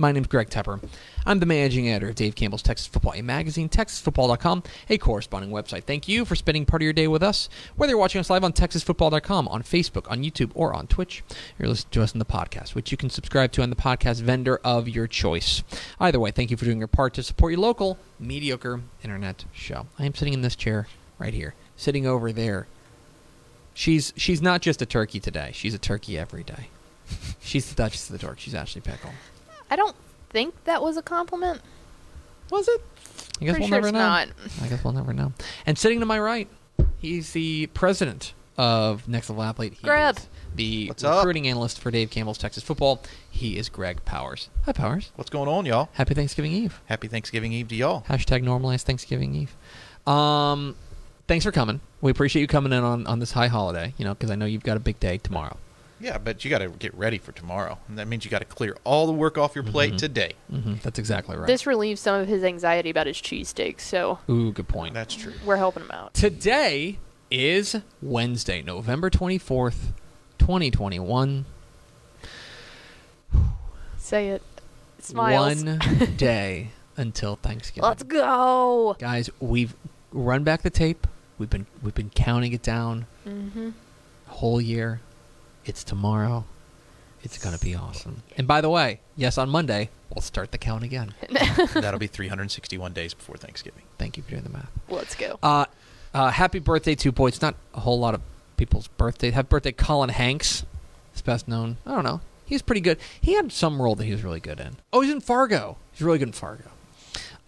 My name's Greg Tepper. I'm the managing editor of Dave Campbell's Texas Football, a magazine, texasfootball.com, a corresponding website. Thank you for spending part of your day with us, whether you're watching us live on texasfootball.com, on Facebook, on YouTube, or on Twitch. You're listening to us in the podcast, which you can subscribe to on the podcast vendor of your choice. Either way, thank you for doing your part to support your local, mediocre internet show. I am sitting in this chair right here, sitting over there. She's she's not just a turkey today. She's a turkey every day. She's the Duchess of the Dork. She's Ashley Pickle. I don't think that was a compliment. Was it? I guess Pretty we'll sure never it's know. not. I guess we'll never know. And sitting to my right, he's the president of Next Level Athlete. He Grab. is the What's up? recruiting analyst for Dave Campbell's Texas Football. He is Greg Powers. Hi, Powers. What's going on, y'all? Happy Thanksgiving Eve. Happy Thanksgiving Eve to y'all. Hashtag normalized Thanksgiving Eve. Um, thanks for coming. We appreciate you coming in on, on this high holiday, you know, because I know you've got a big day tomorrow. Yeah, but you got to get ready for tomorrow. And that means you got to clear all the work off your plate today. hmm That's exactly right. This relieves some of his anxiety about his cheesesteaks, so Ooh, good point. That's true. we're helping him out. Today is Wednesday, November 24th, 2021. Say it. Smiles. One day until Thanksgiving. Let's go. Guys, we've run back the tape. We've been we've been counting it down Mm-hmm. whole year. It's tomorrow. It's going to be awesome. And by the way, yes, on Monday, we'll start the count again. That'll be 361 days before Thanksgiving. Thank you for doing the math. Let's go. Uh, uh, happy birthday to boy. It's not a whole lot of people's birthday. Happy birthday, Colin Hanks. Is best known. I don't know. He's pretty good. He had some role that he was really good in. Oh, he's in Fargo. He's really good in Fargo.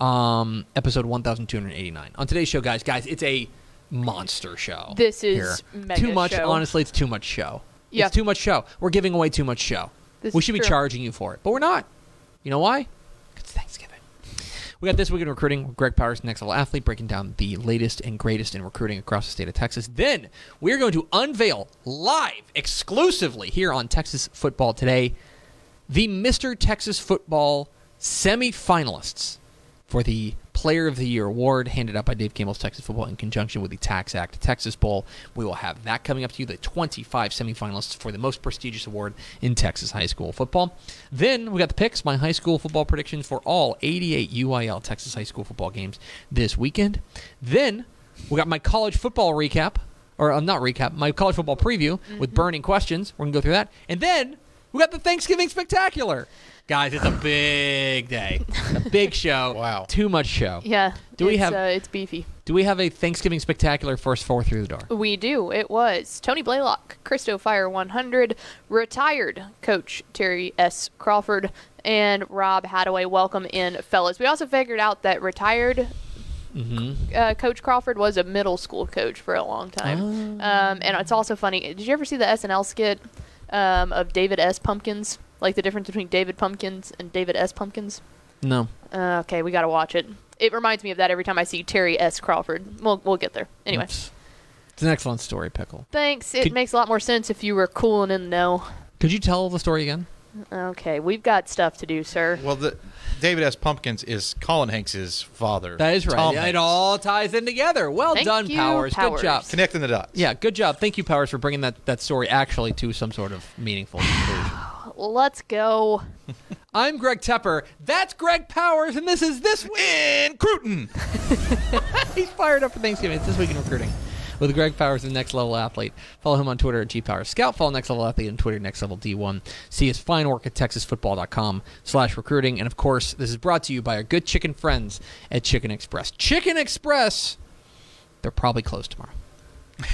Um, episode one thousand two hundred eighty nine. On today's show, guys, guys, it's a monster show. This is mega too much. show. Honestly, it's too much show. Yeah. It's too much show. We're giving away too much show. This we should be true. charging you for it, but we're not. You know why? It's Thanksgiving. We got this week in recruiting. Greg Powers, next level athlete, breaking down the latest and greatest in recruiting across the state of Texas. Then we're going to unveil live, exclusively here on Texas Football Today, the Mr. Texas Football semifinalists for the Player of the Year award handed out by Dave Campbell's Texas Football in conjunction with the Tax Act Texas Bowl. We will have that coming up to you, the 25 semifinalists for the most prestigious award in Texas high school football. Then we got the picks, my high school football predictions for all 88 UIL Texas high school football games this weekend. Then we got my college football recap, or uh, not recap, my college football preview with burning questions. We're going to go through that. And then we got the Thanksgiving Spectacular. Guys, it's a big day. A big show. Wow. Too much show. Yeah. Do we it's, have- Uh, it's beefy. Do we have a Thanksgiving Spectacular first four through the door? We do. It was Tony Blaylock, Christo Fire 100, retired coach Terry S. Crawford, and Rob Hadaway. Welcome in, fellas. We also figured out that retired Mm-hmm. uh, Coach Crawford was a middle school coach for a long time. Um, and it's also funny. Did you ever see the SNL skit um, of David S. Pumpkins? Like the difference between David Pumpkins and David S. Pumpkins? No. Uh, okay, we got to watch it. It reminds me of that every time I see Terry S. Crawford. We'll, we'll get there. Anyway. Oops. It's an excellent story, Pickle. Thanks. It Could- makes a lot more sense if you were cool and in the know. Could you tell the story again? Okay, we've got stuff to do, sir. Well, the David S. Pumpkins is Colin Hanks's father. That is right. Tom it Hanks. all ties in together. Well Thank done, you, Powers. Powers. Good job. Connecting the dots. Yeah, good job. Thank you, Powers, for bringing that, that story actually to some sort of meaningful conclusion. let's go. I'm Greg Tepper. That's Greg Powers, and this is this week. In Cruton. He's fired up for Thanksgiving. It's this week in recruiting with Greg Powers, the next level athlete. Follow him on Twitter at gpowerscout. Follow next level athlete on Twitter, next level D1. See his fine work at texasfootball.com slash recruiting. And of course, this is brought to you by our good chicken friends at Chicken Express. Chicken Express. They're probably closed tomorrow.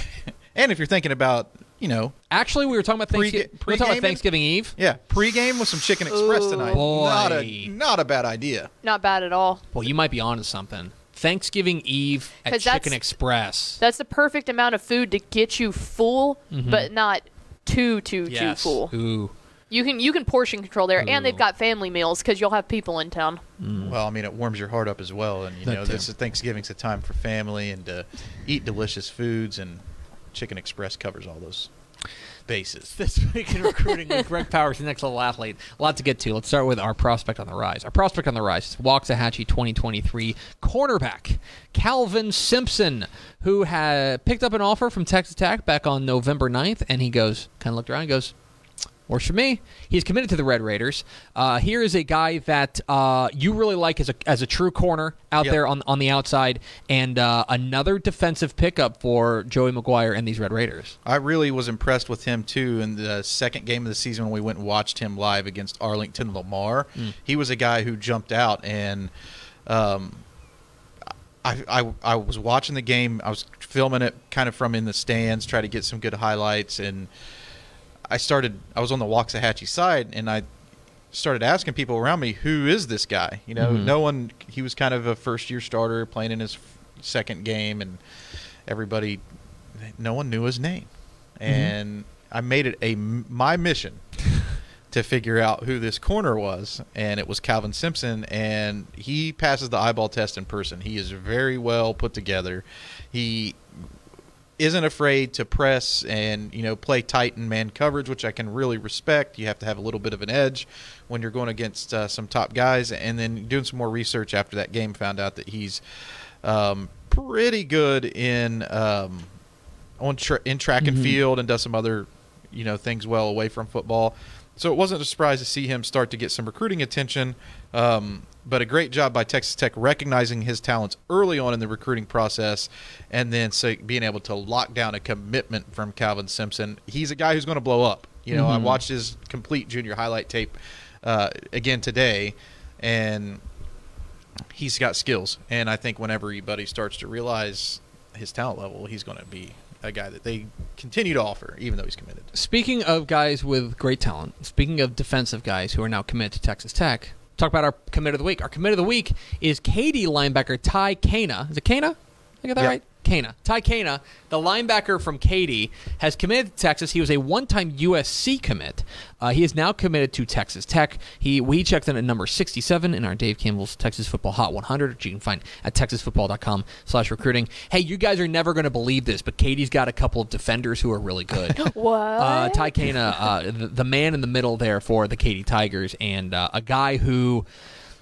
And if you're thinking about, you know, Actually, we were talking about, Pre- Thanksgiving, we were talking about pre-gaming? Thanksgiving Eve. yeah, pregame with some Chicken Express Ooh. tonight. Boy. Not a not a bad idea. Not bad at all. Well, you might be onto something. Thanksgiving Eve at Chicken Express. That's the perfect amount of food to get you full, but not too too Mm-hmm. yes. too full. Ooh. You can you can portion control there, and they've got family meals because you'll have people in town. Well, I mean, it warms your heart up as well, and you That know, too. this is Thanksgiving's a time for family and to eat delicious foods, and Chicken Express covers all those bases. This week in recruiting with Greg Powers, the next level athlete. A lot to get to. Let's start with our prospect on the rise. Our prospect on the rise is Waxahachie 2023 cornerback Calvin Simpson, who had picked up an offer from Texas Tech back on November 9th, and he goes, kind of looked around goes, Works for me. He's committed to the Red Raiders. Uh, here is a guy that uh, you really like as a as a true corner out Yep. there on on the outside, and uh, another defensive pickup for Joey McGuire and these Red Raiders. I really was impressed with him too in the second game of the season when we went and watched him live against Arlington Lamar. He was a guy who jumped out and um, I, I I was watching the game. I was filming it kind of from in the stands, try to get some good highlights and I started I was on the Waxahachie side and I started asking people around me who is this guy? You know, Mhm. no one he was kind of a first year starter playing in his second game and everybody no one knew his name. And I made it a my mission to figure out who this corner was and it was Calvin Simpson and he passes the eyeball test in person. He is very well put together. He isn't afraid to press and you know play tight in man coverage, which I can really respect. You have to have a little bit of an edge when you're going against uh, some top guys. And then doing some more research after that game, found out that he's um, pretty good in um, on tra- in track and Mhm. field and does some other you know things well away from football. So it wasn't a surprise to see him start to get some recruiting attention. Um, but a great job by Texas Tech recognizing his talents early on in the recruiting process, and then so being able to lock down a commitment from Calvin Simpson. He's a guy who's going to blow up. You know, I Mhm. watched his complete junior highlight tape uh, again today, and he's got skills. And I think whenever anybody starts to realize his talent level, he's going to be a guy that they continue to offer, even though he's committed. Speaking of guys with great talent, speaking of defensive guys who are now committed to Texas Tech, talk about our commit of the week. Our commit of the week is Katy linebacker Ty Kana. Is it Kana? I got that Yeah. right? Kana. Ty Kana, the linebacker from Katy, has committed to Texas. He was a one-time USC commit. Uh, he is now committed to Texas Tech. He we checked in at number 67 in our Dave Campbell's Texas Football Hot 100, which you can find at texasfootball.com slash recruiting. Hey, you guys are never going to believe this, but Katie's got a couple of defenders who are really good. What? Uh, Ty Kana, uh, the, the man in the middle there for the Katy Tigers, and uh, a guy who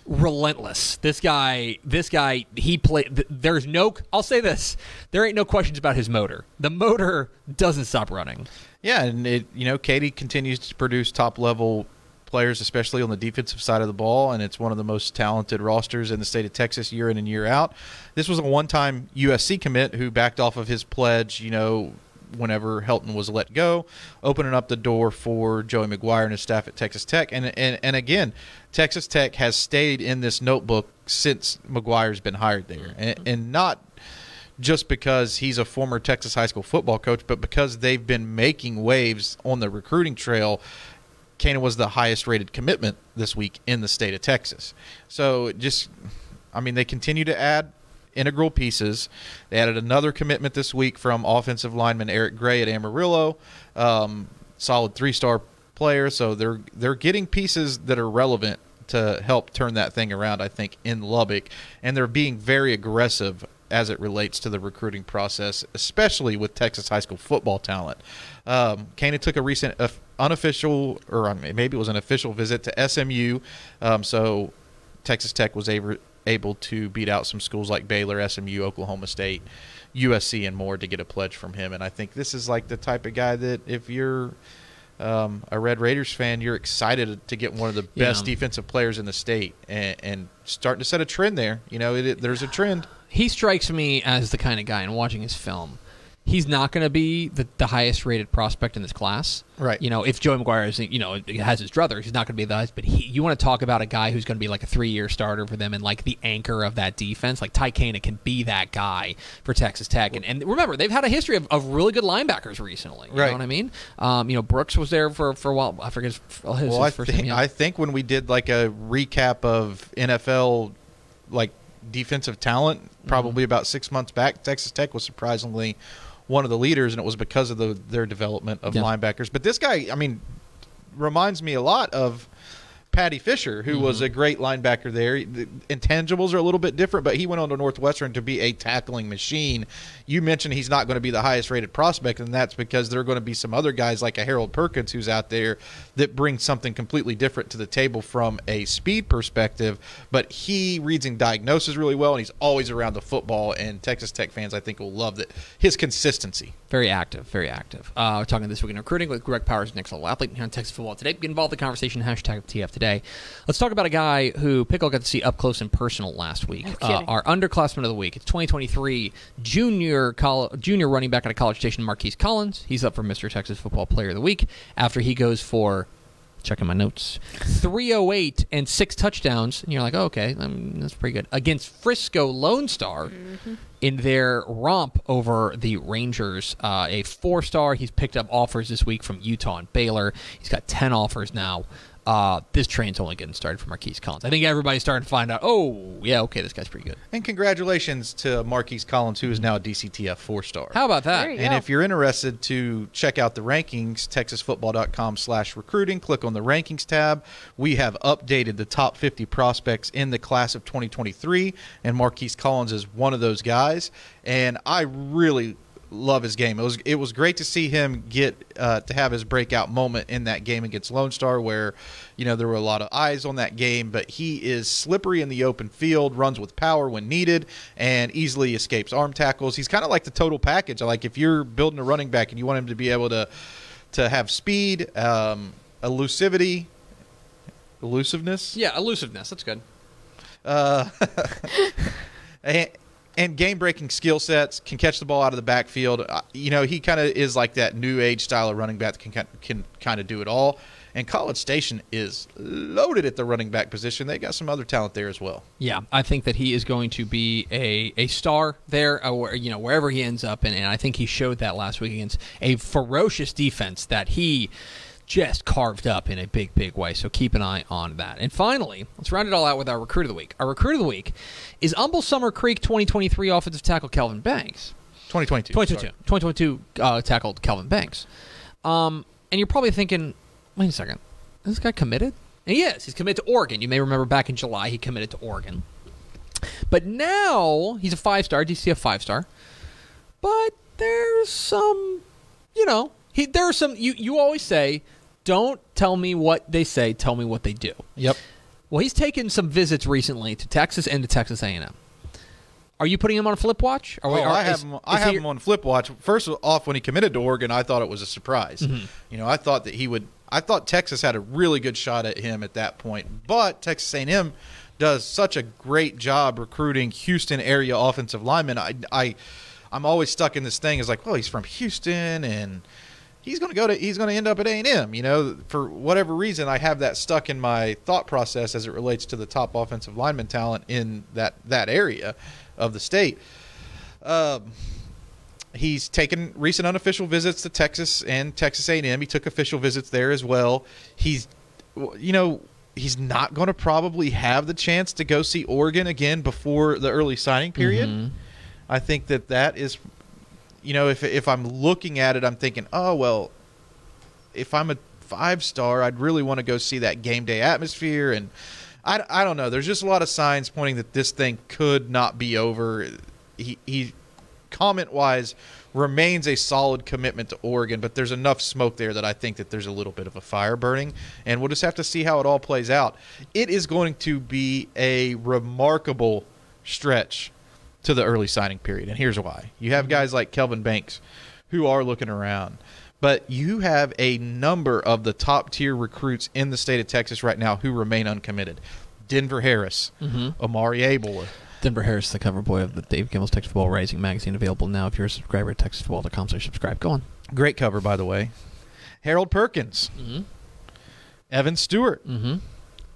relentless. This guy, this guy, he played. Th- there's no. I'll say this: there ain't no questions about his motor. The motor doesn't stop running. Yeah, and it you know Katie continues to produce top level players, especially on the defensive side of the ball, and it's one of the most talented rosters in the state of Texas year in and year out. This was a one-time USC commit who backed off of his pledge, you know, whenever Helton was let go, opening up the door for Joey McGuire and his staff at Texas Tech. And and and again, Texas Tech has stayed in this notebook since McGuire's been hired there, mm-hmm. and, and not just because he's a former Texas high school football coach, but because they've been making waves on the recruiting trail. Kana was the highest rated commitment this week in the state of Texas. So just, I mean, they continue to add integral pieces. They added another commitment this week from offensive lineman Eric Gray at Amarillo, um, solid three star player. So they're they're getting pieces that are relevant to help turn that thing around. I think in Lubbock, and they're being very aggressive as it relates to the recruiting process, especially with Texas high school football talent. Um, Kana took a recent uh, unofficial, or maybe it was an official visit to SMU. Um, so Texas Tech was able able to beat out some schools like Baylor, SMU, Oklahoma State, USC, and more to get a pledge from him. And I think this is like the type of guy that if you're um, a Red Raiders fan, you're excited to get one of the best Yeah. defensive players in the state and, and starting to set a trend there. You know, it, it- there's a trend. he strikes me as the kind of guy, and watching his film, he's not going to be the, the highest rated prospect in this class. Right. You know, if Joey McGuire is, you know, has his druthers, he's not going to be the highest. But he, you want to talk about a guy who's going to be like a three year starter for them and like the anchor of that defense. Like Ty Kana can be that guy for Texas Tech. And, and remember, they've had a history of, of really good linebackers recently. You Right. know what I mean? Um, you know, Brooks was there for, for a while. I forget his, his, Well, his I first think, name. yeah. I think when we did like a recap of NFL, like defensive talent, Mm-hmm. probably about six months back, Texas Tech was surprisingly one of the leaders, and it was because of the their development of Yeah. linebackers. But this guy, I mean, reminds me a lot of Paddy Fisher, who was Mm-hmm. a great linebacker there. The intangibles are a little bit different, but he went on to Northwestern to be a tackling machine. You mentioned he's not going to be the highest rated prospect, and that's because there are going to be some other guys like a Harold Perkins who's out there that brings something completely different to the table from a speed perspective. But he reads and diagnoses really well, and he's always around the football. And Texas Tech fans, I think, will love that his consistency. Very active, very active. Uh, we're talking this week in recruiting with Greg Powers, next level athlete here on Texas Football Today. Get involved in the conversation, hashtag TF Today. Let's talk about a guy who Pickle got to see up close and personal last week. No uh, our underclassman of the week. It's 2023 junior col- junior running back out of College Station, Marquise Collins. He's up for Mr. Texas Football Player of the Week after he goes for checking my notes 308 and six touchdowns and you're like oh, okay um, that's pretty good against frisco lone star in their romp over the rangers uh, a four star he's picked up offers this week from utah and baylor he's got 10 offers now uh, this train's only getting started for Marquise Collins. I think everybody's starting to find out. Oh, yeah, okay, this guy's pretty good. And congratulations to Marquise Collins, who is now a DCTF four star. How about that? And go. if you're interested to check out the rankings, texasfootball.com slash recruiting, click on the rankings tab. We have updated the top 50 prospects in the class of 2023, and Marquise Collins is one of those guys. And I really love his game. It was it was great to see him get uh, to have his breakout moment in that game against Lone Star, where you know there were a lot of eyes on that game. But he is slippery in the open field, runs with power when needed, and easily escapes arm tackles. He's kind of like the total package. Like if you're building a running back and you want him to be able to to have speed, um, elusivity, elusiveness, Yeah, elusiveness. That's good. uh, and, and game breaking skill sets can catch the ball out of the backfield. Uh, You know, he kind of is like that new age style of running back that can can kind of do it all. And College Station is loaded at the running back position. They got some other talent there as well. Yeah, I think that he is going to be a, a star there, uh, where, you know, wherever he ends up, and, and I think he showed that last week against a ferocious defense that he just carved up in a big, big way. So keep an eye on that. And finally, let's round it all out with our recruit of the week. Our recruit of the week is Humble Summer Creek 2023 offensive tackle Kelvin Banks. 2022. 2022. 2022 uh, tackled Kelvin Banks. Um, and you're probably thinking, wait a second, is this guy committed? And he is. He's committed to Oregon. You may remember back in July he committed to Oregon. But now he's a five star, DCF five star. But there's some, you know, he there are some. You you always say, don't tell me what they say, tell me what they do. Yep. Well, he's taken some visits recently to Texas and to Texas A&M. Are you putting him on flip watch? Are Oh, are- I have is- him. I have he- him on flip watch. First off, when he committed to Oregon, I thought it was a surprise. Mm-hmm. You know, I thought that he would. I thought Texas had a really good shot at him at that point, but Texas A&M does such a great job recruiting Houston area offensive linemen. I, I, I'm always stuck in this thing. Is like, well, he's from Houston and. He's going to go to. He's going to end up at A and M. You know, for whatever reason, I have that stuck in my thought process as it relates to the top offensive lineman talent in that that area of the state. Um, he's taken recent unofficial visits to Texas and Texas A&M. He took official visits there as well. He's, you know, he's not going to probably have the chance to go see Oregon again before the early signing period. Mhm. I think that that is, you know, if if I'm looking at it, I'm thinking, oh well, if I'm a five star, I'd really want to go see that game day atmosphere and. I, I don't know. There's just a lot of signs pointing that this thing could not be over. He, he comment wise remains a solid commitment to Oregon, but there's enough smoke there that I think that there's a little bit of a fire burning, and we'll just have to see how it all plays out. It is going to be a remarkable stretch to the early signing period, and here's why. You have guys like Kelvin Banks who are looking around. But you have a number of the top tier recruits in the state of Texas right now who remain uncommitted. Denver Harris, Omari Abor, Denver Harris, the cover boy of the Dave Campbell's Texas Football Rising magazine, available now if you're a subscriber at texasfootball.com. So subscribe. Go on. great cover by the way. Harold Perkins, Mm-hmm. Evan Stewart, Mm-hmm.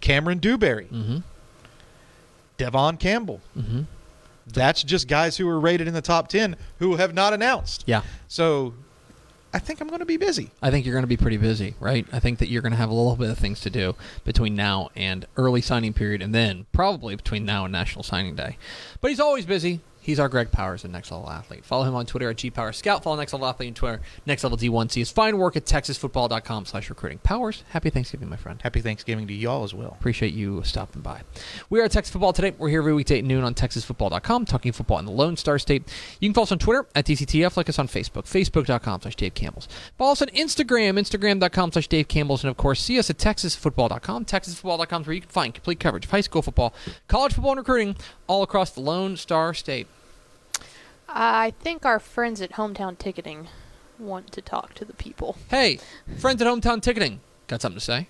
Cameron Dewberry, Mm-hmm. Devon Campbell. That's just guys who are rated in the top 10 who have not announced. Yeah. So I think I'm going to be busy. I think you're going to be pretty busy, right? I think that you're going to have a little bit of things to do between now and early signing period, and then probably between now and National Signing Day. But he's always busy. He's our Greg Powers, the Next Level Athlete. Follow him on Twitter at GPowerScout. Follow Next Level Athlete on Twitter, Next Level D1C. his fine work at TexasFootball.com slash recruiting. Powers, happy Thanksgiving, my friend. Happy Thanksgiving to y'all as well. Appreciate you stopping by. We are at Texas Football today. We're here every weekday at noon on TexasFootball.com, talking football in the Lone Star State. You can follow us on Twitter at DCTF, like us on Facebook, Facebook.com slash Dave Campbell's. Follow us on Instagram, Instagram.com slash Dave Campbell's. And of course, see us at TexasFootball.com, TexasFootball.com, where you can find complete coverage of high school football, college football, and recruiting all across the Lone Star State. I think our friends at Hometown Ticketing want to talk to the people. Hey, friends at Hometown Ticketing, got something to say?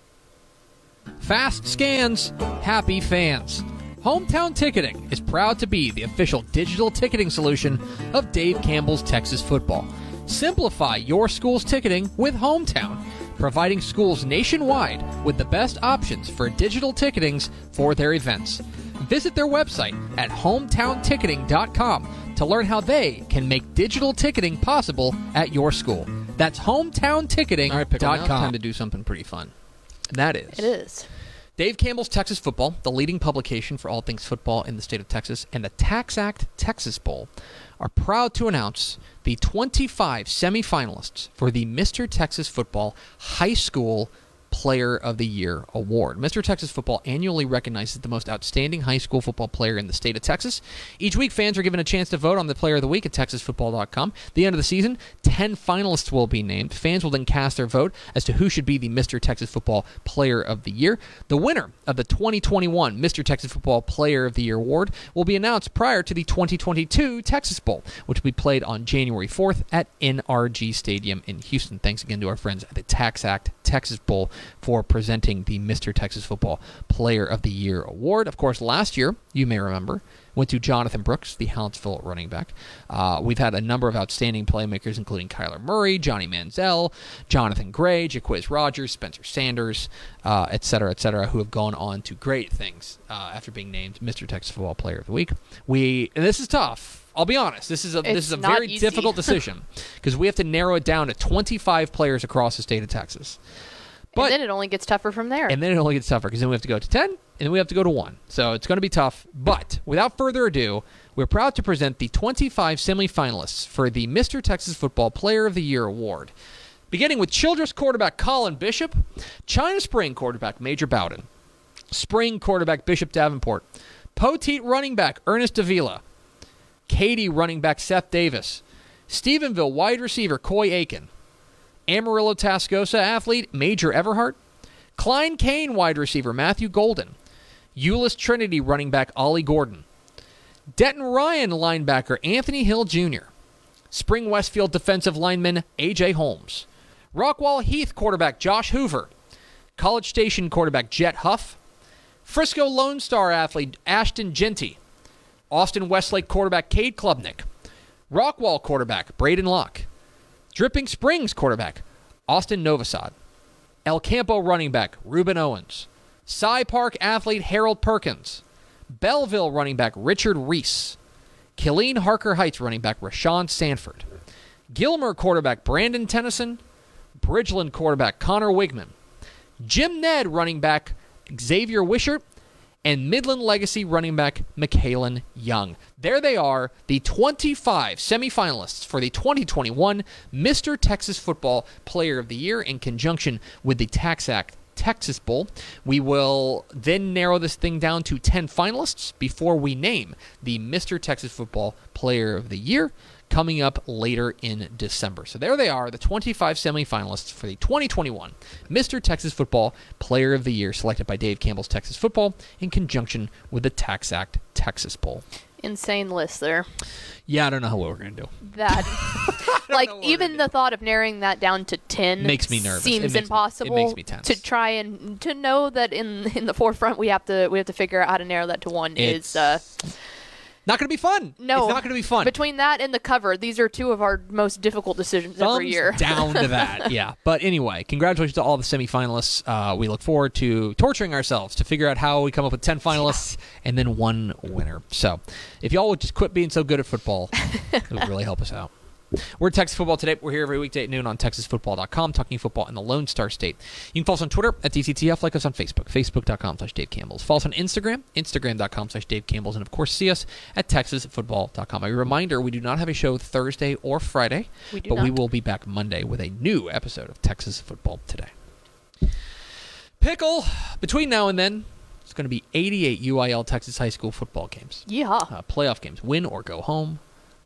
Fast scans, happy fans. Hometown Ticketing is proud to be the official digital ticketing solution of Dave Campbell's Texas Football. Simplify your school's ticketing with Hometown, providing schools nationwide with the best options for digital ticketings for their events. Visit their website at hometownticketing.com to learn how they can make digital ticketing possible at your school. That's hometownticketing.com. All right, Pickle, now time to do something pretty fun. And that is It is. Dave Campbell's Texas Football, the leading publication for all things football in the state of Texas, and the Tax Act Texas Bowl are proud to announce the 25 semifinalists for the Mr. Texas Football High School Player of the Year award. Mr. Texas Football annually recognizes the most outstanding high school football player in the state of Texas. Each week, fans are given a chance to vote on the Player of the Week at TexasFootball.com. At the end of the season, 10 finalists will be named. Fans will then cast their vote as to who should be the Mr. Texas Football Player of the Year. The winner of the 2021 Mr. Texas Football Player of the Year award will be announced prior to the 2022 Texas Bowl, which will be played on January 4th at NRG Stadium in Houston. Thanks again to our friends at the Tax Act Texas Bowl for presenting the Mr. Texas Football Player of the Year award. Of course, last year, you may remember, went to Jonathan Brooks, the Hallettsville running back. Uh, we've had a number of outstanding playmakers, including Kyler Murray, Johnny Manziel, Jonathan Gray, Jacquizz Rodgers, Spencer Sanders, uh, et cetera, et cetera, who have gone on to great things uh, after being named Mr. Texas Football Player of the Week. We and this is tough. I'll be honest. This is a this is a very easy. difficult decision because we have to narrow it down to 25 players across the state of Texas. But and then it only gets tougher from there. and then it only gets tougher because then we have to go to 10 and then we have to go to 1. So it's going to be tough. But without further ado, we're proud to present the 25 semifinalists for the Mr. Texas Football Player of the Year award. Beginning with Childress quarterback Colin Bishop, China Spring quarterback Major Bowden, Spring quarterback Bishop Davenport, Poteet running back Ernest Davila, Katy running back Seth Davis, Stephenville wide receiver Coy Eakin, Amarillo Tascosa athlete Major Everhart, Klein Cain wide receiver Matthew Golden, Euless Trinity running back Ollie Gordon, Denton Ryan linebacker Anthony Hill Jr., Spring Westfield defensive lineman A.J. Holmes, Rockwall Heath quarterback Josh Hoover, College Station quarterback Jet Huff, Frisco Lone Star athlete Ashton Jeanty, Austin Westlake quarterback Cade Klubnik, Rockwall quarterback Braedyn Locke, Dripping Springs quarterback Austin Novosad, El Campo running back Ruben Owens, Cy Park athlete Harold Perkins, Bellville running back Richard Reese, Killeen Harker Heights running back Rashawn Sanford, Gilmer quarterback Brandon Tennyson, Bridgeland quarterback Conner Weigman, Jim Ned running back Xavier Wishart, and Midland Legacy running back Michaelan Young. There they are, the 25 semifinalists for the 2021 Mr. Texas Football Player of the Year in conjunction with the Tax Act Texas Bowl. We will then narrow this thing down to 10 finalists before we name the Mr. Texas Football Player of the Year coming up later in December. So there they are, the 25 semifinalists for the 2021 Mr. Texas Football Player of the Year, selected by Dave Campbell's Texas Football in conjunction with the Tax Act Texas Bowl. Insane list there. Yeah, I don't know how what we're gonna do. That, like, even the thought of narrowing that down to ten Makes me nervous. It Seems makes me- it makes me tense. to try and to know that in in the forefront we have to we have to figure out how to narrow that to one. It's is uh, not gonna be fun. no, it's not gonna be fun. Between that and the cover, these are two of our most difficult decisions Thumbs every year. down to that. Yeah. But anyway, congratulations to all the semifinalists. Uh, we look forward to torturing ourselves to figure out how we come up with 10 finalists and then one winner. So if y'all would just quit being so good at football, it would really help us out. We're Texas Football Today. We're here every weekday at noon on TexasFootball.com, talking football in the Lone Star State. You can follow us on Twitter at DCTF, like us on Facebook, Facebook.com slash Dave Campbell's. Follow us on Instagram, Instagram.com slash Dave Campbell's, and of course, see us at TexasFootball.com. A reminder, we do not have a show Thursday or Friday, We but we will be back Monday with a new episode of Texas Football Today. Pickle, between now and then, it's going to be 88 UIL Texas high school football games yeah. uh, playoff games, win or go home.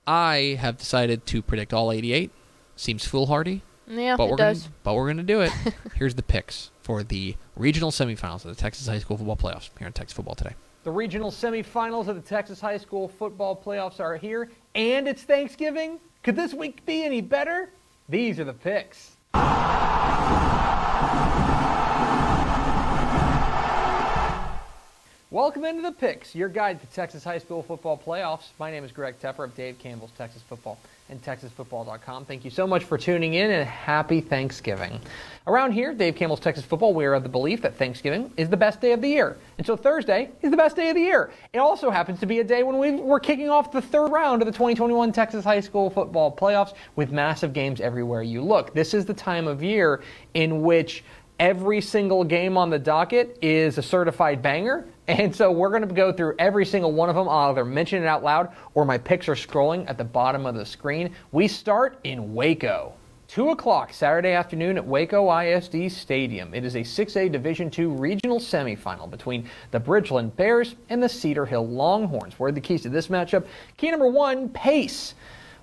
I have decided to predict all 88. Seems foolhardy, yeah, but it we're does. gonna, but we're going to do it. Here's the picks for the regional semifinals of the Texas High School Football Playoffs here on Texas Football Today. The regional semifinals of the Texas High School football playoffs are here, and it's Thanksgiving. Could this week be any better? These are the picks. Welcome into the picks, your guide to Texas high school football playoffs. My name is Greg Tepper of Dave Campbell's Texas Football and TexasFootball.com. Thank you so much for tuning in and happy Thanksgiving. Around here, Dave Campbell's Texas Football, we are of the belief that Thanksgiving is the best day of the year. And so Thursday is the best day of the year. It also happens to be a day when we, we're kicking off the third round of the 2021 Texas High School Football Playoffs with massive games everywhere you look. This is the time of year in which every single game on the docket is a certified banger. And so we're going to go through every single one of them. I'll either mention it out loud or my picks are scrolling at the bottom of the screen. We start in Waco. 2 o'clock Saturday afternoon at Waco ISD Stadium. It is a 6A Division II regional semifinal between the Bridgeland Bears and the Cedar Hill Longhorns. What are the keys to this matchup? Key number one pace.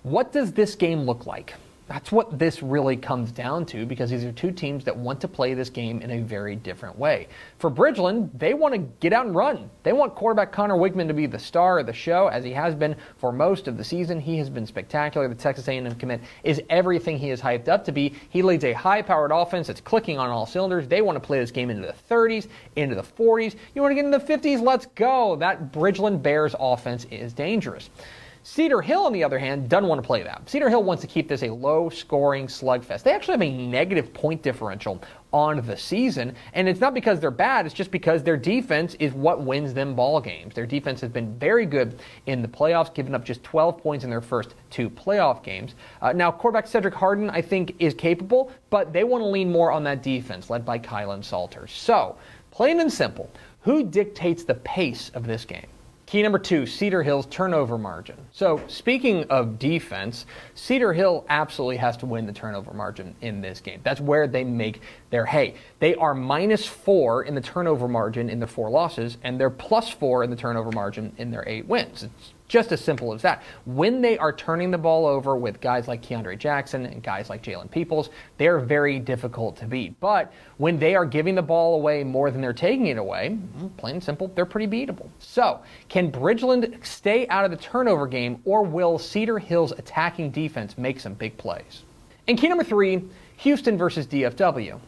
What does this game look like? That's what this really comes down to because these are two teams that want to play this game in a very different way. For Bridgeland, they want to get out and run. They want quarterback Conner Weigman to be the star of the show, as he has been for most of the season. He has been spectacular. The Texas A&M commit is everything he is hyped up to be. He leads a high-powered offense that's clicking on all cylinders. They want to play this game into the 30s, into the 40s. You want to get into the 50s? Let's go. That Bridgeland Bears offense is dangerous. Cedar Hill, on the other hand, doesn't want to play that. Cedar Hill wants to keep this a low scoring slugfest. They actually have a negative point differential on the season, and it's not because they're bad, it's just because their defense is what wins them ball games. Their defense has been very good in the playoffs, giving up just 12 points in their first two playoff games. Uh, now, quarterback Cedric Harden, I think, is capable, but they want to lean more on that defense, led by Kylan Salter. So, plain and simple, who dictates the pace of this game? Key number two, Cedar Hill's turnover margin. So, speaking of defense, Cedar Hill absolutely has to win the turnover margin in this game. That's where they make their hay. They are minus four in the turnover margin in the four losses, and they're plus four in the turnover margin in their eight wins. It's just as simple as that. When they are turning the ball over with guys like Keandre Jackson and guys like Jalen Peoples, they're very difficult to beat. But when they are giving the ball away more than they're taking it away, mm, plain and simple, they're pretty beatable. So, can Bridgeland stay out of the turnover game, or will Cedar Hill's attacking defense make some big plays? And key number three Houston versus DFW.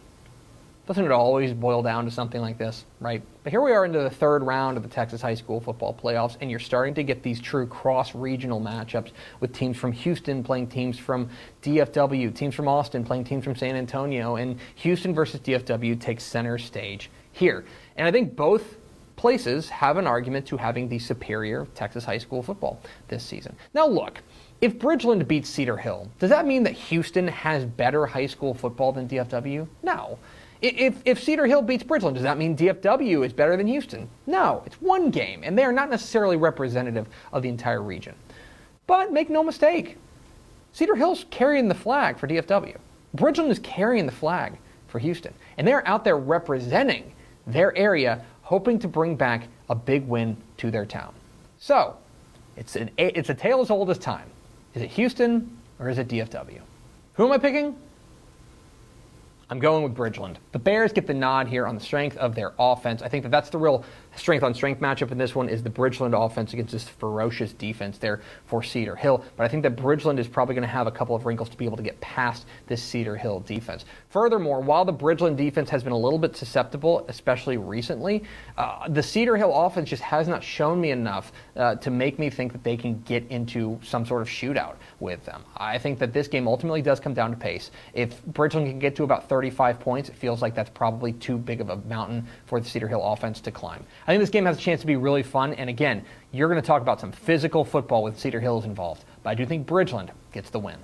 Doesn't it always boil down to something like this, right? But here we are into the third round of the Texas high school football playoffs, and you're starting to get these true cross regional matchups with teams from Houston playing teams from DFW, teams from Austin playing teams from San Antonio, and Houston versus DFW takes center stage here. And I think both places have an argument to having the superior Texas high school football this season. Now, look. If Bridgeland beats Cedar Hill, does that mean that Houston has better high school football than DFW? No. If, if Cedar Hill beats Bridgeland, does that mean DFW is better than Houston? No, it's one game, and they are not necessarily representative of the entire region. But make no mistake, Cedar Hill's carrying the flag for DFW. Bridgeland is carrying the flag for Houston, and they're out there representing their area, hoping to bring back a big win to their town. So, it's, an, it's a tale as old as time. Is it Houston or is it DFW? Who am I picking? I'm going with Bridgeland. The Bears get the nod here on the strength of their offense. I think that that's the real strength on strength matchup in this one is the Bridgeland offense against this ferocious defense there for Cedar Hill. But I think that Bridgeland is probably going to have a couple of wrinkles to be able to get past this Cedar Hill defense. Furthermore, while the Bridgeland defense has been a little bit susceptible, especially recently, uh, the Cedar Hill offense just has not shown me enough uh, to make me think that they can get into some sort of shootout with them. I think that this game ultimately does come down to pace. If Bridgeland can get to about 35 points, it feels like that's probably too big of a mountain for the Cedar Hill offense to climb. I think this game has a chance to be really fun, and again, you're going to talk about some physical football with Cedar Hills involved, but I do think Bridgeland gets the win.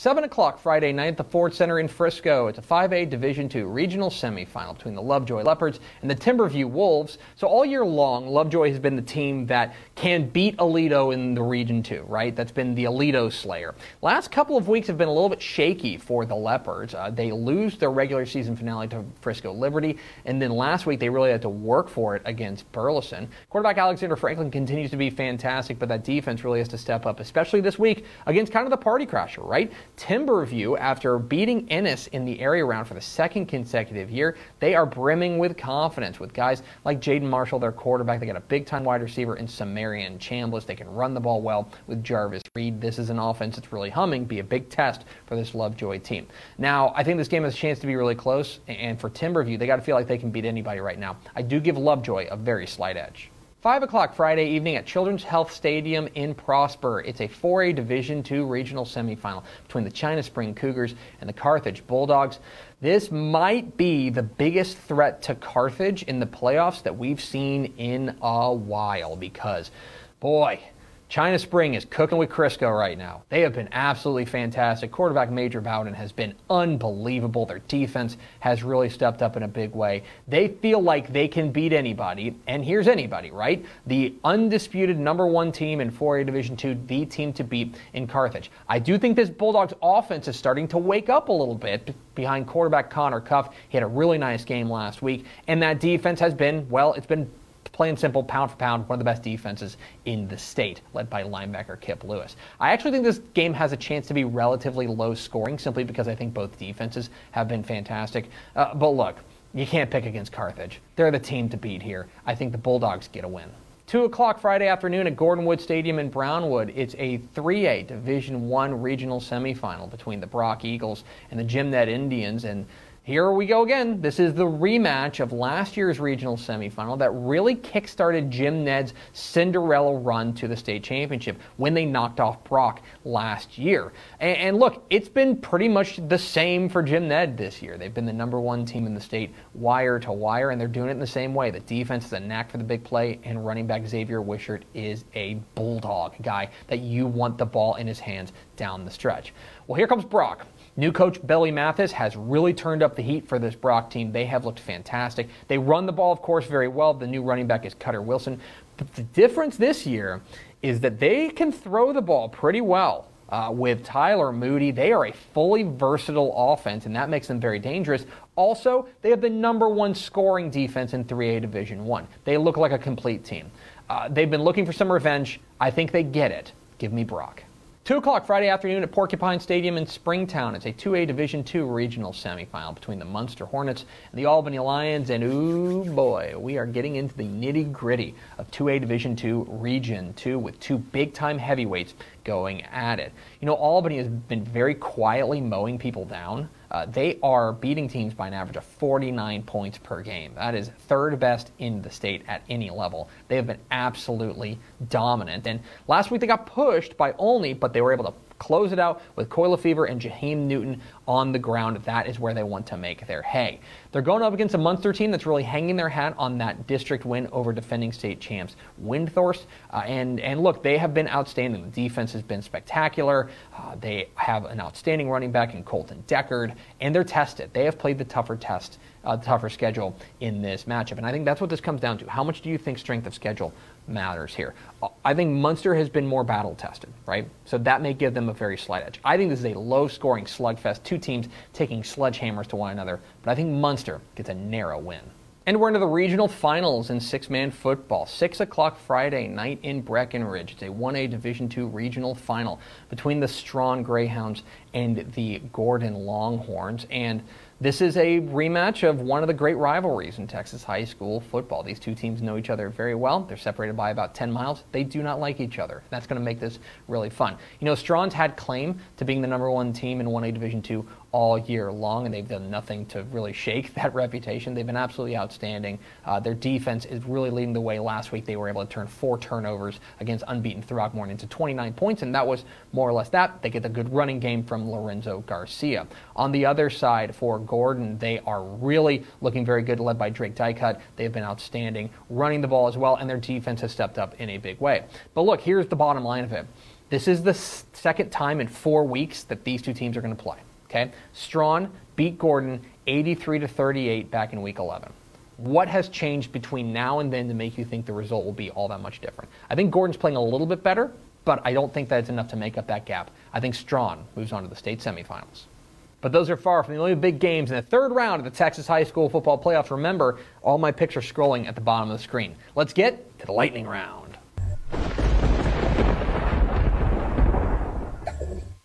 7 o'clock Friday night at the Ford Center in Frisco. It's a 5A Division II regional semifinal between the Lovejoy Leopards and the Timberview Wolves. So all year long, Lovejoy has been the team that can beat Aledo in the Region 2, right? That's been the Aledo Slayer. Last couple of weeks have been a little bit shaky for the Leopards. Uh, they lose their regular season finale to Frisco Liberty, and then last week they really had to work for it against Burleson. Quarterback Alexander Franklin continues to be fantastic, but that defense really has to step up, especially this week against kind of the party crasher, right? Timberview, after beating Ennis in the area round for the second consecutive year, they are brimming with confidence with guys like Jaden Marshall, their quarterback. They got a big time wide receiver in Samarian Chambliss. They can run the ball well with Jarvis Reed. This is an offense that's really humming, be a big test for this Lovejoy team. Now, I think this game has a chance to be really close, and for Timberview, they got to feel like they can beat anybody right now. I do give Lovejoy a very slight edge. 5 o'clock Friday evening at Children's Health Stadium in Prosper. It's a 4A Division II regional semifinal between the China Spring Cougars and the Carthage Bulldogs. This might be the biggest threat to Carthage in the playoffs that we've seen in a while because, boy, China Spring is cooking with Crisco right now. They have been absolutely fantastic. Quarterback Major Bowden has been unbelievable. Their defense has really stepped up in a big way. They feel like they can beat anybody, and here's anybody, right? The undisputed number one team in 4A Division II, the team to beat in Carthage. I do think this Bulldogs offense is starting to wake up a little bit behind quarterback Connor Cuff. He had a really nice game last week, and that defense has been, well, it's been plain simple, pound for pound, one of the best defenses in the state, led by linebacker Kip Lewis. I actually think this game has a chance to be relatively low scoring simply because I think both defenses have been fantastic. Uh, but look, you can't pick against Carthage. They're the team to beat here. I think the Bulldogs get a win. 2 o'clock Friday afternoon at gordon wood Stadium in Brownwood. It's a 3A Division One regional semifinal between the Brock Eagles and the Jim Ned Indians. And here we go again. This is the rematch of last year's regional semifinal that really kickstarted Jim Ned's Cinderella run to the state championship when they knocked off Brock last year. And, and, look, it's been pretty much the same for Jim Ned this year. They've been the number one team in the state wire to wire, and they're doing it in the same way. The defense is a knack for the big play, and running back Xavier Wishart is a bulldog guy that you want the ball in his hands down the stretch. Well, here comes Brock. New coach Billy Mathis has really turned up the heat for this Brock team. They have looked fantastic. They run the ball, of course, very well. The new running back is Cutter Wilson. But the difference this year is that they can throw the ball pretty well. Uh, with Tyler Moody, they are a fully versatile offense, and that makes them very dangerous. Also, they have the number one scoring defense in 3A Division One. They look like a complete team. Uh, they've been looking for some revenge. I think they get it. Give me Brock. 2 o'clock Friday afternoon at Porcupine Stadium in Springtown. It's a 2A Division II regional semifinal between the Muenster Hornets and the Albany Lions. And ooh boy, we are getting into the nitty gritty of 2A Division II Region 2 with two big time heavyweights going at it. You know, Albany has been very quietly mowing people down. Uh, they are beating teams by an average of 49 points per game. That is third best in the state at any level. They have been absolutely dominant. And last week they got pushed by only, but they were able to close it out with Coil Fever and Jaheim Newton on the ground. That is where they want to make their hay. They're going up against a Muenster team that's really hanging their hat on that district win over defending state champs Windthorst. Uh, and, and look, they have been outstanding. The defense has been spectacular. Uh, they have an outstanding running back in Colton Deckard, and they're tested. They have played the tougher test uh, tougher schedule in this matchup. And I think that's what this comes down to. How much do you think strength of schedule matters here? I think Muenster has been more battle tested, right? So that may give them a very slight edge. I think this is a low scoring slugfest, two teams taking sledgehammers to one another, but I think Muenster gets a narrow win. And we're into the regional finals in six man football. 6 o'clock Friday night in Breckenridge. It's a 1A Division II regional final between the Strawn Greyhounds and the Gordon Longhorns. And This is a rematch of one of the great rivalries in Texas high school football. These two teams know each other very well. They're separated by about 10 miles. They do not like each other. That's going to make this really fun. You know, Strawn's had claim to being the number one team in 1A Division II all year long, and they've done nothing to really shake that reputation. They've been absolutely outstanding. Uh, their defense is really leading the way. Last week, they were able to turn four turnovers against unbeaten Throckmorton into 29 points, and that was more or less that. They get a good running game from Lorenzo Garcia. On the other side, for Gordon, they are really looking very good, led by Drake Dykut. They've been outstanding, running the ball as well, and their defense has stepped up in a big way. But look, here's the bottom line of it. This is the second time in four weeks that these two teams are going to play. Okay, Strawn beat Gordon 83 to 38 back in Week 11. What has changed between now and then to make you think the result will be all that much different? I think Gordon's playing a little bit better, but I don't think that's enough to make up that gap. I think Strawn moves on to the state semifinals. But those are far from the only big games in the third round of the Texas High School Football Playoffs. Remember, all my picks are scrolling at the bottom of the screen. Let's get to the lightning round.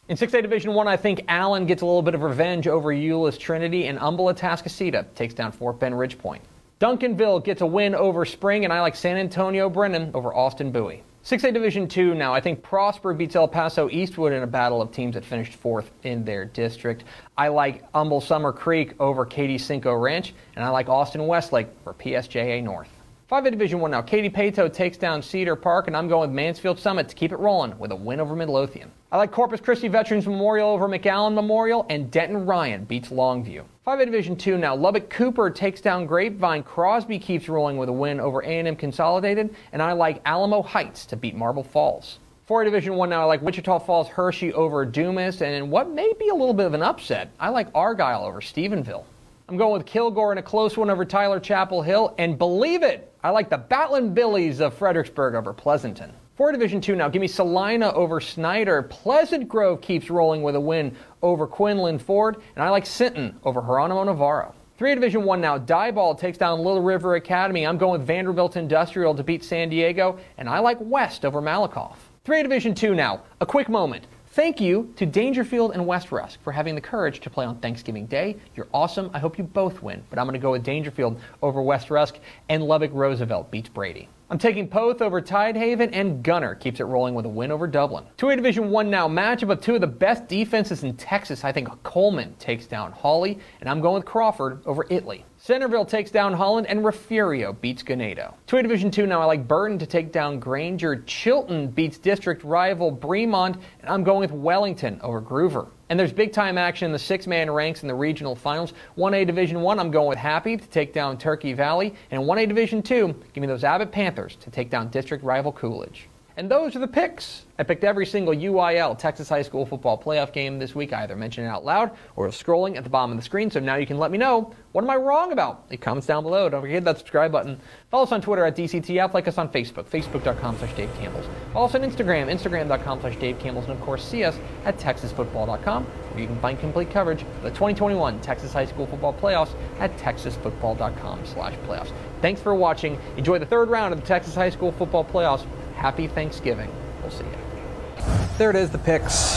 In 6A Division 1, I think Allen gets a little bit of revenge over Euless Trinity, and Humble Atascocita takes down Fort Bend Ridgepoint. Duncanville gets a win over Spring, and I like San Antonio Brennan over Austin Bowie. 6A Division 2 now. I think Prosper beats El Paso Eastwood in a battle of teams that finished fourth in their district. I like Humble Summer Creek over Katy Cinco Ranch, and I like Austin Westlake for PSJA North. 5A Division 1 now. Katy Paetow takes down Cedar Park, and I'm going with Mansfield Summit to keep it rolling with a win over Midlothian. I like Corpus Christi Veterans Memorial over McAllen Memorial, and Denton Ryan beats Longview. 5A Division 2 now. Lubbock Cooper takes down Grapevine. Crosby keeps rolling with a win over A&M Consolidated, and I like Alamo Heights to beat Marble Falls. 4A Division 1 now, I like Wichita Falls Hirschi over Dumas, and what may be a little bit of an upset, I like Argyle over Stephenville. I'm going with Kilgore in a close one over Tyler Chapel Hill. And believe it, I like the Battling Billies of Fredericksburg over Pleasanton. For Division 2 now, give me Celina over Snyder. Pleasant Grove keeps rolling with a win over Quinlan Ford. And I like Sinton over Geronimo Navarro. 3 Division 1 now, Diboll takes down Little River Academy. I'm going with Vanderbilt Industrial to beat San Diego. And I like West over Malakoff. 3 Division 2 now, a quick moment. Thank you to Daingerfield and West Rusk for having the courage to play on Thanksgiving Day. You're awesome. I hope you both win, but I'm going to go with Daingerfield over West Rusk, and Lubbock Roosevelt beats Brady. I'm taking Poth over Tidehaven, and Gunter keeps it rolling with a win over Dublin. 2A Division 1 now matchup of two of the best defenses in Texas. I think Coleman takes down Hawley, and I'm going with Crawford over Italy. Centerville takes down Holland, and Refugio beats Ganado. 2A Division 2 now, I like Burton to take down Granger. Chilton beats district rival Bremond, and I'm going with Wellington over Gruver. And there's big time action in the six man ranks in the regional finals. 1A Division 1, I'm going with Happy to take down Turkey Valley. And 1A Division 2, give me those Abbott Panthers to take down district rival Coolidge. And those are the picks. I picked every single UIL Texas High School football playoff game this week. I either mentioned it out loud or scrolling at the bottom of the screen. So now you can let me know what am I wrong about. Leave comments down below. Don't forget that subscribe button. Follow us on Twitter at DCTF. Like us on Facebook, facebook.com slash Dave Campbell's. Follow us on Instagram, instagram.com slash Dave Campbell's. And of course, see us at texasfootball.com where you can find complete coverage of the 2021 Texas High School football playoffs at texasfootball.com slash playoffs. Thanks for watching. Enjoy the third round of the Texas High School football playoffs. Happy Thanksgiving. We'll see you. There it is, the picks.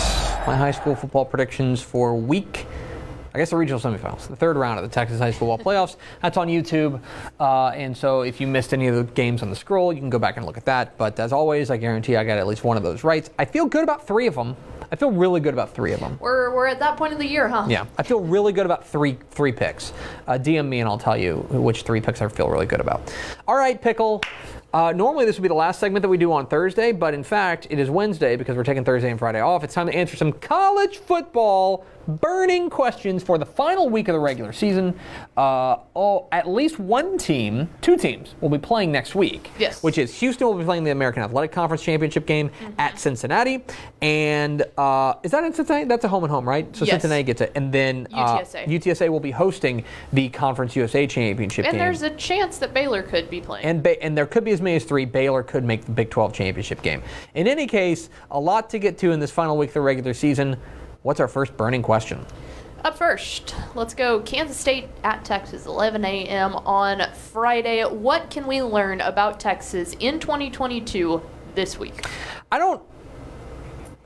My high school football predictions for week. I guess the regional semifinals, the third round of the Texas High School Football Playoffs. That's on YouTube. Uh, and so if you missed any of the games on the scroll, you can go back and look at that. But as always, I guarantee I got at least one of those right. I feel good about three of them. I feel really good about three of them. We're, we're at that point of the year, huh? Yeah, I feel really good about three three picks. Uh, DM me and I'll tell you which three picks I feel really good about. All right, Pickle. Uh, normally, this would be the last segment that we do on Thursday, but in fact, it is Wednesday because we're taking Thursday and Friday off. It's time to answer some college football burning questions for the final week of the regular season. Uh, oh, at least one team, two teams, will be playing next week. Yes. Which is Houston will be playing the American Athletic Conference Championship game Mm-hmm. at Cincinnati, and uh, is that in Cincinnati? That's a home and home, right? So Yes. Cincinnati gets it, and then uh, UTSA. UTSA will be hosting the Conference USA Championship game. And game. there's a chance that Baylor could be playing. And, ba- and there could be as many as three. Baylor could make the Big 12 championship game. In any case, a lot to get to in this final week of the regular season. What's our first burning question? Up first, let's go Kansas State at Texas, 11 a.m. on Friday. What can we learn about Texas in 2022 this week? I don't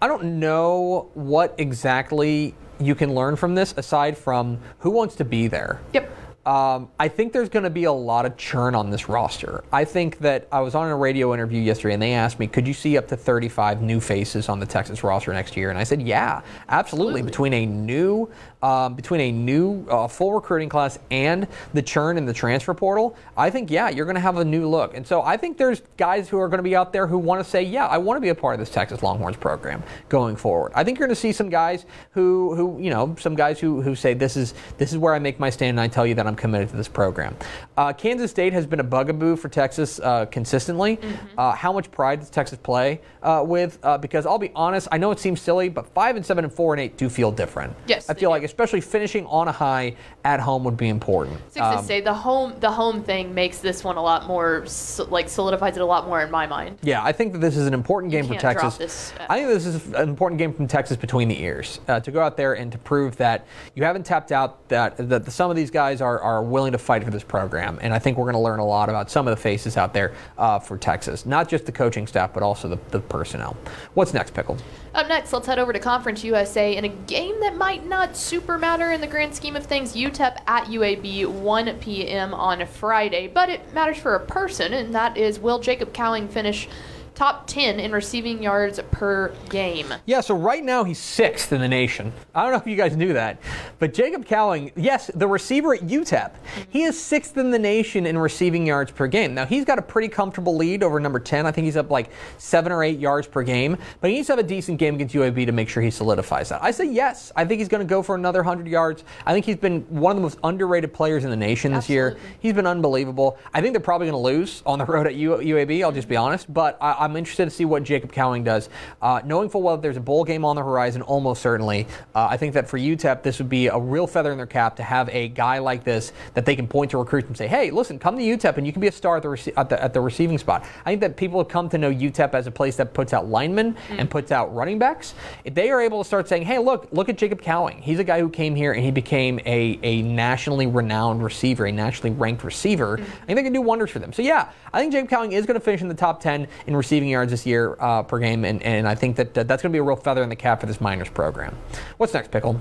I don't know what exactly you can learn from this aside from who wants to be there. Yep. Um, I think there's going to be a lot of churn on this roster. I think that I was on a radio interview yesterday and they asked me, could you see up to 35 new faces on the Texas roster next year? And I said, yeah, absolutely. Absolutely. Between a new, um, between a new uh, full recruiting class and the churn in the transfer portal, I think, yeah, you're going to have a new look. And so I think there's guys who are going to be out there who want to say, yeah, I want to be a part of this Texas Longhorns program going forward. I think you're going to see some guys who, who, you know, some guys who, who say this is this is where I make my stand and I tell you that I'm committed to this program. Uh, Kansas State has been a bugaboo for Texas uh, consistently. Uh, how much pride does Texas play uh, with? Uh, because I'll be honest, I know it seems silly, but five and seven and four and eight do feel different. Yes, I feel like especially finishing on a high at home would be important. Six to say the home the home thing makes this one a lot more like solidifies it a lot more in my mind. Yeah, I think that this is an important game for Texas. I think this is an important game from Texas between the ears uh, to go out there and to prove that you haven't tapped out, that that some of these guys are, are willing to fight for this program. And I think we're going to learn a lot about some of the faces out there uh, for Texas, not just the coaching staff, but also the, the personnel. What's next, Pickle? Up next, let's head over to Conference USA in a game that might not super matter in the grand scheme of things. UTEP at UAB, 1 p.m. on Friday, but it matters for a person, and that is will Jacob Cowing finish top 10 in receiving yards per game? Yeah, so right now he's sixth in the nation. I don't know if you guys knew that, but Jacob Cowing, yes, the receiver at UTEP, he is sixth in the nation in receiving yards per game. Now he's got a pretty comfortable lead over number 10. I think he's up like seven or eight yards per game, but he needs to have a decent game against UAB to make sure he solidifies that. I say yes. I think he's going to go for another 100 yards. I think he's been one of the most underrated players in the nation this year. He's been unbelievable. I think they're probably going to lose on the road at UAB. I'll just be honest, but I- I'm interested to see what Jacob Cowing does. Uh, knowing full well that there's a bowl game on the horizon, almost certainly. Uh, I think that for UTEP, this would be a real feather in their cap to have a guy like this that they can point to recruits and say, "Hey, listen, come to UTEP and you can be a star at the, at the at the receiving spot." I think that people have come to know UTEP as a place that puts out linemen and puts out running backs. If they are able to start saying, "Hey, look, look at Jacob Cowing. He's a guy who came here and he became a a nationally renowned receiver, a nationally ranked receiver," I think they can do wonders for them. So yeah, I think Jacob Cowing is going to finish in the top 10 in receiving yards this year uh, per game, and, and I think that uh, that's going to be a real feather in the cap for this Miners program. What's next, Pickle?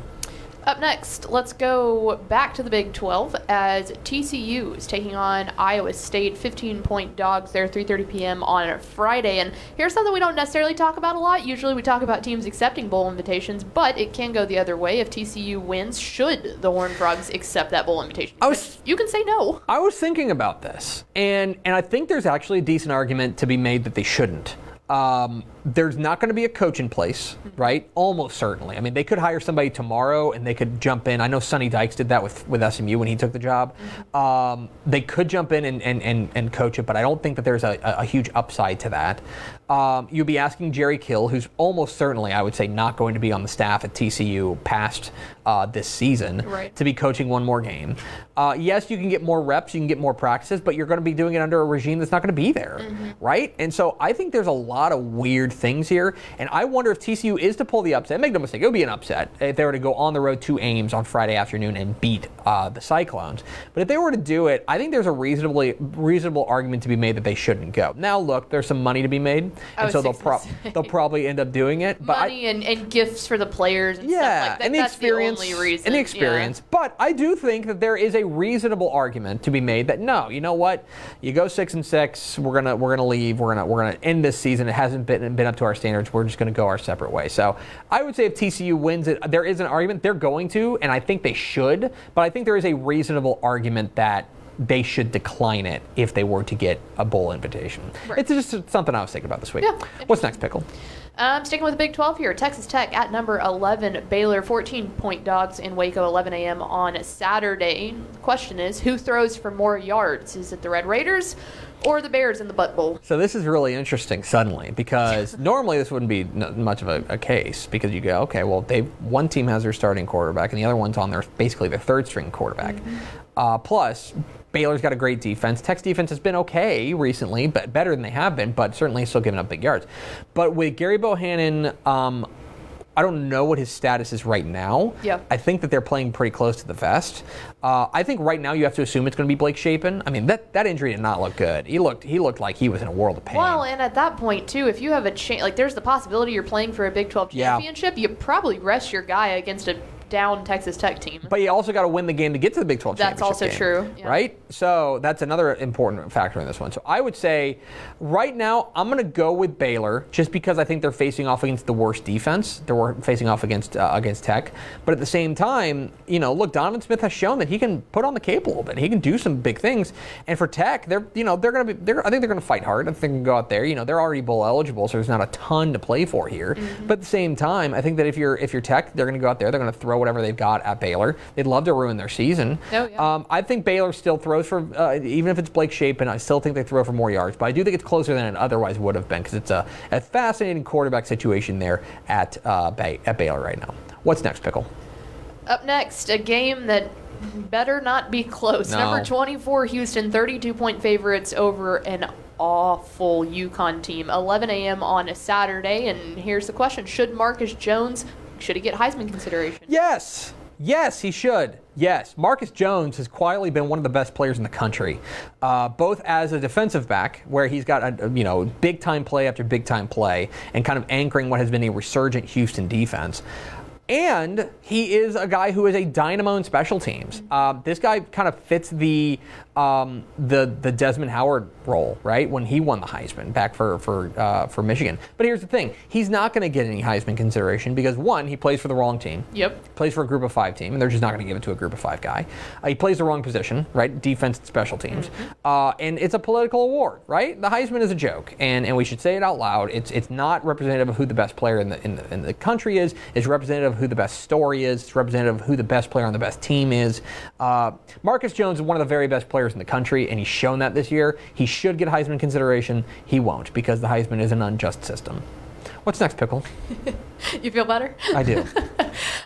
Up next, let's go back to the Big 12 as TCU is taking on Iowa State, 15 point dogs there, 3:30 p.m. on Friday. And here's something we don't necessarily talk about a lot. Usually we talk about teams accepting bowl invitations, but it can go the other way if TCU wins. Should the Horned Frogs accept that bowl invitation? I was- you can say no. I was thinking about this, and and I think there's actually a decent argument to be made that they shouldn't. Um, there's not going to be a coach in place, right? Almost certainly. I mean, they could hire somebody tomorrow and they could jump in. I know Sonny Dykes did that with, with SMU when he took the job. Um, they could jump in and, and, and, and coach it, but I don't think that there's a, a huge upside to that. Um, you'll be asking Jerry Kill, who's almost certainly, I would say, not going to be on the staff at TCU past uh, this season, Right. to be coaching one more game. Uh, yes, you can get more reps, you can get more practices, but you're going to be doing it under a regime that's not going to be there, right? And so I think there's a lot of weird things here, and I wonder if TCU is to pull the upset. Make no mistake, it would be an upset if they were to go on the road to Ames on Friday afternoon and beat uh, the Cyclones. But if they were to do it, I think there's a reasonably reasonable argument to be made that they shouldn't go. Now, look, there's some money to be made, I and so they'll pro- they'll probably end up doing it. But I, Money and, and gifts for the players and yeah, stuff like that. and the That's experience, the only reason. and the yeah. experience. But I do think that there is a reasonable argument to be made that no, you know what, you go six and six, we're gonna we're gonna leave, we're gonna we're gonna end this season. It hasn't been been up to our standards. We're just gonna go our separate way. So I would say if TCU wins it, there is an argument they're going to, and I think they should. But I think there is a reasonable argument that. They should decline it if they were to get a bowl invitation. Right. It's just something I was thinking about this week. Yeah, What's next, Pickle? Um, sticking with the Big 12 here, Texas Tech at number 11, Baylor 14 point dogs in Waco, 11 a.m. on Saturday. Question is, who throws for more yards? Is it the Red Raiders or the Bears in the Butt Bowl? So this is really interesting suddenly because normally this wouldn't be n- much of a, a case because you go, okay, well, they one team has their starting quarterback and the other one's on their basically their third string quarterback. Uh, plus, Baylor's got a great defense. Tech's defense has been okay recently, but better than they have been, but certainly still giving up big yards. But with Gerry Bohanon, um, I don't know what his status is right now. Yeah. I think that they're playing pretty close to the vest. Uh, I think right now you have to assume it's going to be Blake Shapen. I mean, that, that injury did not look good. He looked he looked like he was in a world of pain. Well, and at that point, too, if you have a chance, like there's the possibility you're playing for a Big 12 Yeah. championship, you probably rest your guy against a down Texas Tech team. But you also got to win the game to get to the Big 12 That's also game, true, yeah. right? So that's another important factor in this one. So I would say, right now, I'm going to go with Baylor just because I think they're facing off against the worst defense. They're facing off against uh, against Tech, but at the same time, you know, look, Donovan Smith has shown that he can put on the cape a little bit. He can do some big things. And for Tech, they're you know they're going to be. They're, I think they're going to fight hard. I think they're going to go out there. You know, they're already bowl eligible, so there's not a ton to play for here. But at the same time, I think that if you're if you're Tech, they're going to go out there. They're going to throw whatever they've got at Baylor. They'd love to ruin their season. Oh, yeah. Um, I think Baylor still throws for, uh, even if it's Blake Shapen, I still think they throw for more yards. But I do think it's closer than it otherwise would have been because it's a, a fascinating quarterback situation there at, uh, Bay, at Baylor right now. What's next, Pickle? Up next, a game that better not be close. No. Number 24, Houston, 32 point favorites over an awful UConn team. 11 a.m. on a Saturday. And here's the question Should Marcus Jones, should he get Heisman consideration? Yes. Yes, he should. Yes. Marcus Jones has quietly been one of the best players in the country, uh, both as a defensive back, where he's got a, you know big time play after big time play, and kind of anchoring what has been a resurgent Houston defense. And he is a guy who is a dynamo in special teams. Uh, this guy kind of fits the um, the the Desmond Howard role, right? When he won the Heisman back for for uh, for Michigan. But here's the thing: he's not going to get any Heisman consideration because one, he plays for the wrong team Yep. plays for a group of five team, and they're just not going to give it to a group of five guy. Uh, he plays the wrong position, right? Defense and special teams. Uh, and it's a political award, right? The Heisman is a joke, and, and we should say it out loud. It's it's not representative of who the best player in the, in the, in the country is. It's representative of who the best story is. It's representative of who the best player on the best team is. Uh, Marcus Jones is one of the very best players in the country, and he's shown that this year. He should get Heisman consideration. He won't because the Heisman is an unjust system. What's next, Pickle? You feel better? I do.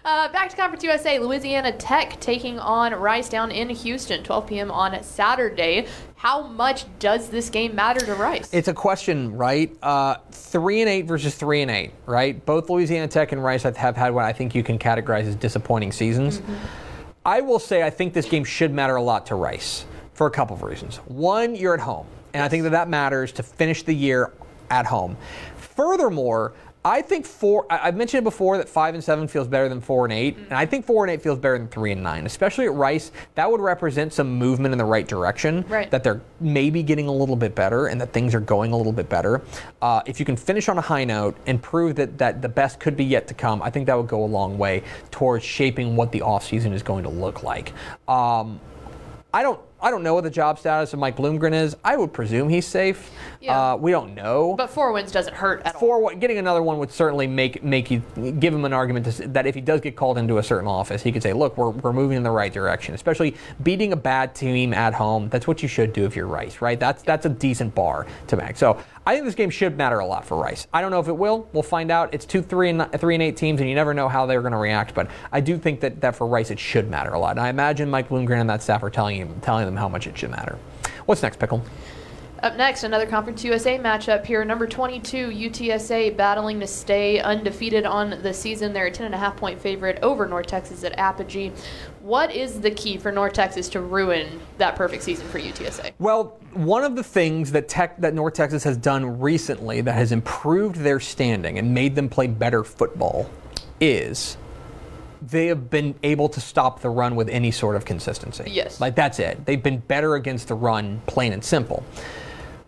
Uh, back to Conference USA, Louisiana Tech taking on Rice down in Houston, 12 p.m. on Saturday. How much does this game matter to Rice? It's a question, right? Uh, three and eight versus three and eight, right? Both Louisiana Tech and Rice have have had what I think you can categorize as disappointing seasons. I will say I think this game should matter a lot to Rice for a couple of reasons. One, you're at home, and I think that that matters to finish the year at home. Furthermore, I think four. I've mentioned it before that five and seven feels better than four and 8 and I think four and eight feels better than three and nine, especially at Rice. That would represent some movement in the right direction. Right. That they're maybe getting a little bit better and that things are going a little bit better. Uh, if you can finish on a high note and prove that, that the best could be yet to come, I think that would go a long way towards shaping what the offseason is going to look like. Um, I don't. I don't know what the job status of Mike Bloomgren is. I would presume he's safe. Yeah. Uh, we don't know. but four wins doesn't hurt at all. Getting another one would certainly make make you give him an argument to, that if he does get called into a certain office, he could say, "Look, we're, we're moving in the right direction." Especially beating a bad team at home. That's what you should do if you're Rice, right? That's that's a decent bar to make. So I think this game should matter a lot for Rice. I don't know if it will. We'll find out. It's two, three, and three and eight teams, and you never know how they're going to react. But I do think that, that for Rice, it should matter a lot. And I imagine Mike Bloomgren and that staff are telling him telling them how much it should matter. What's next, Pickle? Up next, another Conference USA matchup here. Number 22, UTSA battling to stay undefeated on the season. They're a 10.5 point favorite over North Texas at Apogee. What is the key for North Texas to ruin that perfect season for UTSA? Well, one of the things that Tech, that North Texas has done recently that has improved their standing and made them play better football is they have been able to stop the run with any sort of consistency. Yes. Like that's it. They've been better against the run, plain and simple.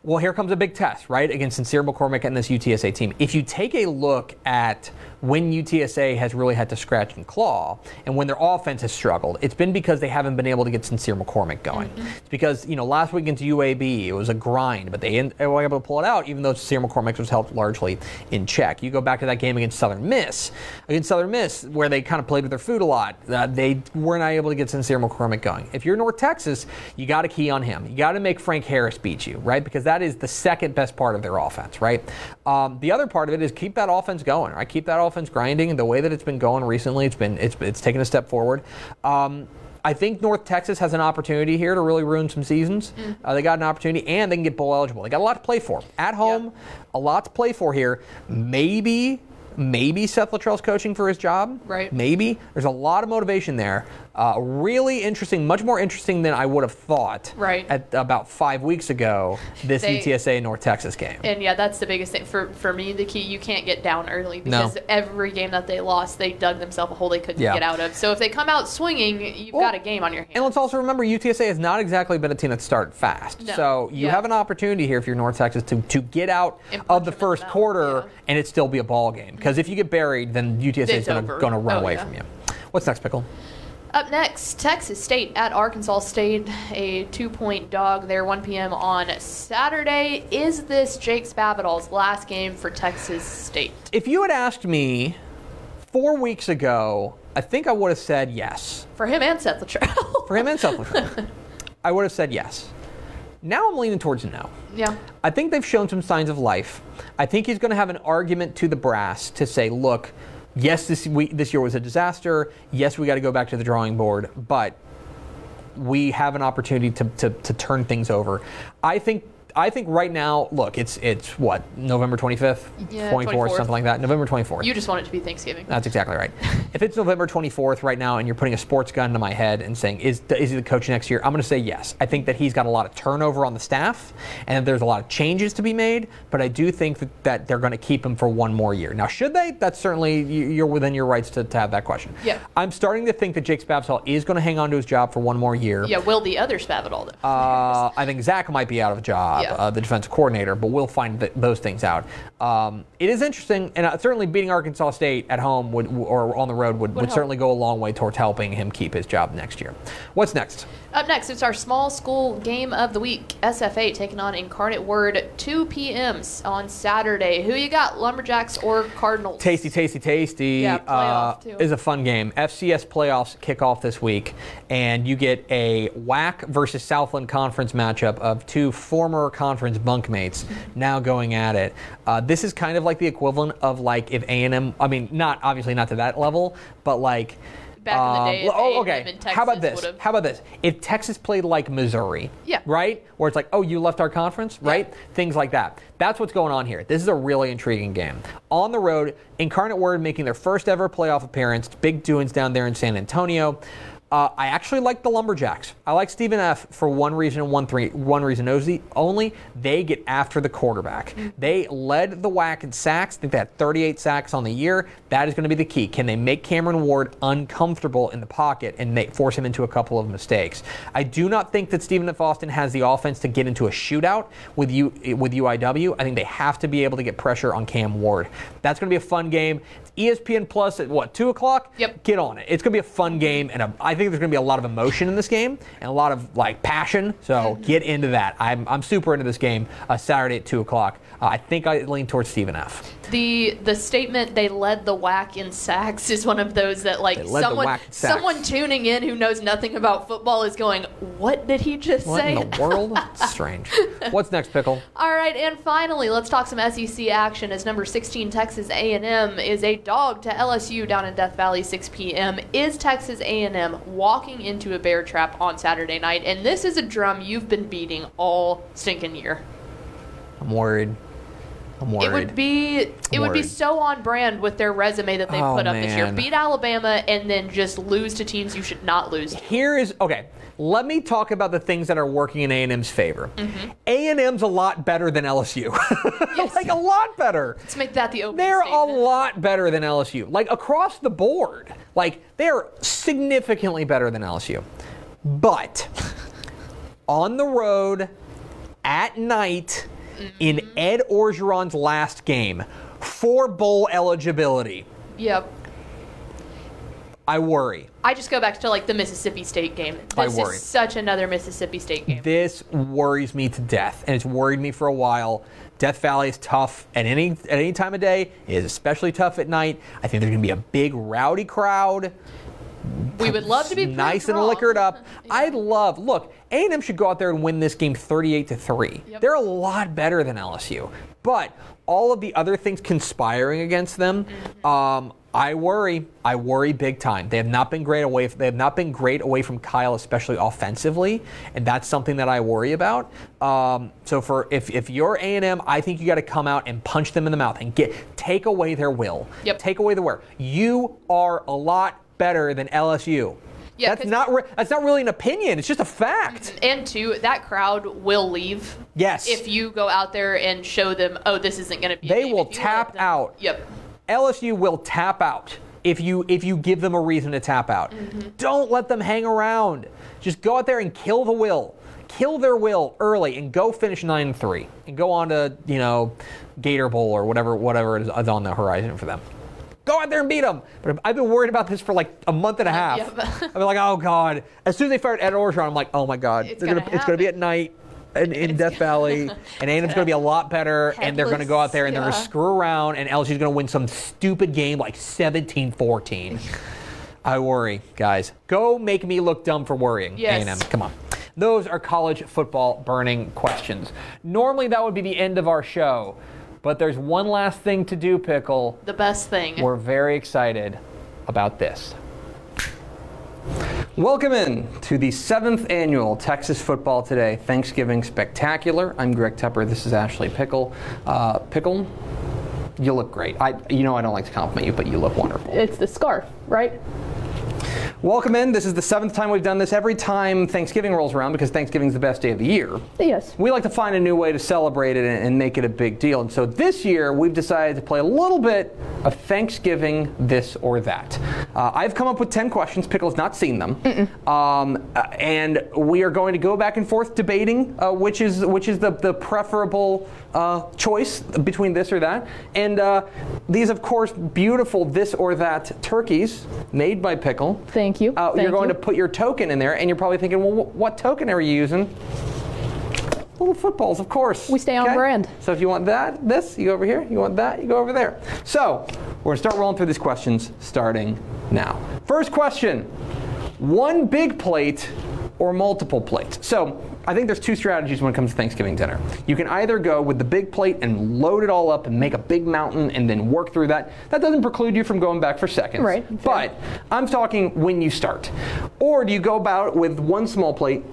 Well, here comes a big test, right, against Sincere McCormick and this UTSA team. If you take a look at when UTSA has really had to scratch and claw, and when their offense has struggled, it's been because they haven't been able to get Sincere McCormick going. It's because you know last week against UAB it was a grind, but they, they were able to pull it out, even though Sincere McCormick was held largely in check. You go back to that game against Southern Miss, against Southern Miss, where they kind of played with their food a lot. Uh, they were not able to get Sincere McCormick going. If you're North Texas, you got to key on him. You got to make Frank Harris beat you, right? Because that is the second best part of their offense, right? Um, the other part of it is keep that offense going, right? Keep that offense grinding. And the way that it's been going recently, it's been it's it's taken a step forward. Um, I think North Texas has an opportunity here to really ruin some seasons. Uh, they got an opportunity, and they can get bowl eligible. They got a lot to play for at home. A lot to play for here. Maybe. Maybe Seth Littrell's coaching for his job. Right. Maybe there's a lot of motivation there. Uh, really interesting, much more interesting than I would have thought. Right. At about five weeks ago, this They- UTSA North Texas game. And yeah, that's the biggest thing for for me. The key you can't get down early No. because every game that they lost, they dug themselves a hole they couldn't Yeah. get out of. So if they come out swinging, you've Well, got a game on your hands. And let's also remember UTSA has not exactly been a team that started fast. No. So you Yeah. have an opportunity here if you're North Texas to, to get out of the first mouth, quarter yeah. and it still be a ball game. Because if you get buried, then UTSA is going to run Oh, away from you. What's next, Pickle? Up next, Texas State at Arkansas State, a two-point dog there, 1 p.m. on Saturday. Is this Jake Spavital's last game for Texas State? If you had asked me four weeks ago, I think I would have said yes. For him and Seth Littrell. For him and Seth Littrell. I would have said yes. Now I'm leaning towards no. yeah. I think they've shown some signs of life. I think he's going to have an argument to the brass to say, look, yes, this, we, this year was a disaster. Yes, we got to go back to the drawing board, but we have an opportunity to, to, to turn things over. I think. I think right now, look, it's it's what November 25th, Yeah, 24th, 24th. something like that. November 24th. You just want it to be Thanksgiving. That's exactly right. if it's November 24th right now and you're putting a sports gun to my head and saying, is, is he the coach next year? I'm going to say yes. I think that he's got a lot of turnover on the staff and that there's a lot of changes to be made, but I do think that, that they're going to keep him for one more year. Now, should they? That's certainly, you- you're within your rights to, to have that question. Yeah. I'm starting to think that Jake Spavital is going to hang on to his job for one more year. Yeah, will the other Spavital though? Uh, I think Zach might be out of a job, Yeah. Uh, the defensive coordinator, but we'll find th- those things out. Um, it is interesting, and uh, certainly beating Arkansas State at home would, or on the road would, would, help. certainly go a long way towards helping him keep his job next year. What's next? Up next, it's our small school game of the week. SFA taking on Incarnate Word, 2 p.m. on Saturday. Who you got, Lumberjacks or Cardinals? Tasty, tasty, tasty. Yeah, playoff, uh, too. Is a fun game. FCS playoffs kick off this week, and you get a WAC versus Southland Conference matchup of two former conference bunkmates now going at it. Uh, this is kind of like the equivalent of like if A&M. I mean, not obviously not to that level, but like. Back in the um, day, oh, okay. How about this? would've- How about this? If Texas played like Missouri, Yeah. right? Where it's like, oh, you left our conference, right? Things like that. That's what's going on here. This is a really intriguing game. On the road, Incarnate Word making their first ever playoff appearance. Big doings down there in San Antonio. Uh, I actually like the Lumberjacks. I like Stephen F. for one reason and one three one reason only. They get after the quarterback. They led the WAC in sacks. I think they had 38 sacks on the year. That is going to be the key. Can they make Cameron Ward uncomfortable in the pocket and make, force him into a couple of mistakes? I do not think that Stephen F. Austin has the offense to get into a shootout with U, with UIW. I think they have to be able to get pressure on Cam Ward. That's going to be a fun game. ESPN Plus at what two o'clock? Yep. Get on it. It's going to be a fun game, and a, I think there's going to be a lot of emotion in this game and a lot of like passion. So get into that. I'm, I'm super into this game. Uh, Saturday at two o'clock. Uh, I think I lean towards Stephen F. The the statement they led the WAC in sacks is one of those that like They led the someone WAC in sacks. someone tuning in who knows nothing about football is going, "What did he just What say?" in the world? Strange. What's next, pickle? All right, and finally, let's talk some SEC action as number 16 Texas A&M is a dog to LSU down in Death Valley 6 p.m. Is Texas A&M walking into a bear trap on Saturday night? And this is a drum you've been beating all stinking year. I'm worried. I'm worried. It would be it would be so on brand with their resume that they Oh, put up this year. Beat Alabama and then just lose to teams you should not lose. to. Here is okay. Let me talk about the things that are working in A&M's favor. Mm-hmm. A&M's a lot better than LSU. Yes. like a lot better. Let's make that the opening They're a lot better than LSU. Like across the board. Like they're significantly better than LSU. But on the road at night in Mm-hmm. Ed Orgeron's last game for bowl eligibility, Yep. I worry. I just go back to like the Mississippi State game. I This worry. is such another Mississippi State game. This worries me to death, and it's worried me for a while. Death Valley is tough at any at any time of day. It is especially tough at night. I think there's going to be a big rowdy crowd. We would love to be nice and liquored up. I'd love. Look, A&M should go out there and win this game 38 to three. They're a lot better than LSU, but all of the other things conspiring against them, Mm-hmm. um, I worry. I worry big time. They have not been great away. They have not been great away from Kyle, especially offensively, and that's something that I worry about. Um, so for if if you're A&M, I think you got to come out and punch them in the mouth and get take away their will. Yep. Take away the will. You are a lot better than LSU. Yeah, that's not re- that's not really an opinion. It's just a fact. And two, that crowd will leave. Yes. If you go out there and show them, oh, this isn't going to be. a They game," will tap them- out. Yep. LSU will tap out if you if you give them a reason to tap out. Mm-hmm. Don't let them hang around. Just go out there and kill the will. Kill their will early and go finish 9 3 and go on to, you know, Gator Bowl or whatever whatever is on the horizon for them. Go out there and beat them. But I've been worried about this for like a month and a half. Yep. I've been like, oh god. As soon as they fired Ed Orgeron, I'm like, oh my god, It's They're gonna it's gonna be at night in, in Death Valley, and A&M's gonna be a lot better, and they're gonna go out there and they're gonna screw around, and LSU's gonna win some stupid game like 17-14. I worry, guys. Go make me look dumb for worrying. Yes. A&M, come on. Those are college football burning questions. Normally that would be the end of our show, but there's one last thing to do, Pickle. The best thing. We're very excited about this. Welcome in to the seventh annual Texas Football Today Thanksgiving Spectacular. I'm Greg Tepper. This is Ashley Pickle. Uh, Pickle, you look great. I, you know, I don't like to compliment you, but you look wonderful. It's the scarf, right? Welcome in. This is the seventh time we've done this. Every time Thanksgiving rolls around, because Thanksgiving's the best day of the year. Yes. We like to find a new way to celebrate it and, make it a big deal. And so this year, we've decided to play a little bit of Thanksgiving this or that. Uh, I've come up with 10 questions. Pickle's not seen them. Um, uh, and we are going to go back and forth debating uh, which is which is the, the preferable uh, choice between this or that. And uh, these, of course, beautiful this or that turkeys made by Pickle. Thank you. Uh, Thank you're going you. to put your token in there, and you're probably thinking, well, wh- what token are you using? Little footballs, of course. We stay on brand. So if you want that, this, you go over here. You want that, you go over there. So we're gonna start rolling through these questions starting now. First question: One big plate or multiple plates? So I think there's two strategies when it comes to Thanksgiving dinner. You can either go with the big plate and load it all up and make a big mountain and then work through that. That doesn't preclude you from going back for seconds. Right, fair. But I'm talking when you start. Or do you go about with one small plate,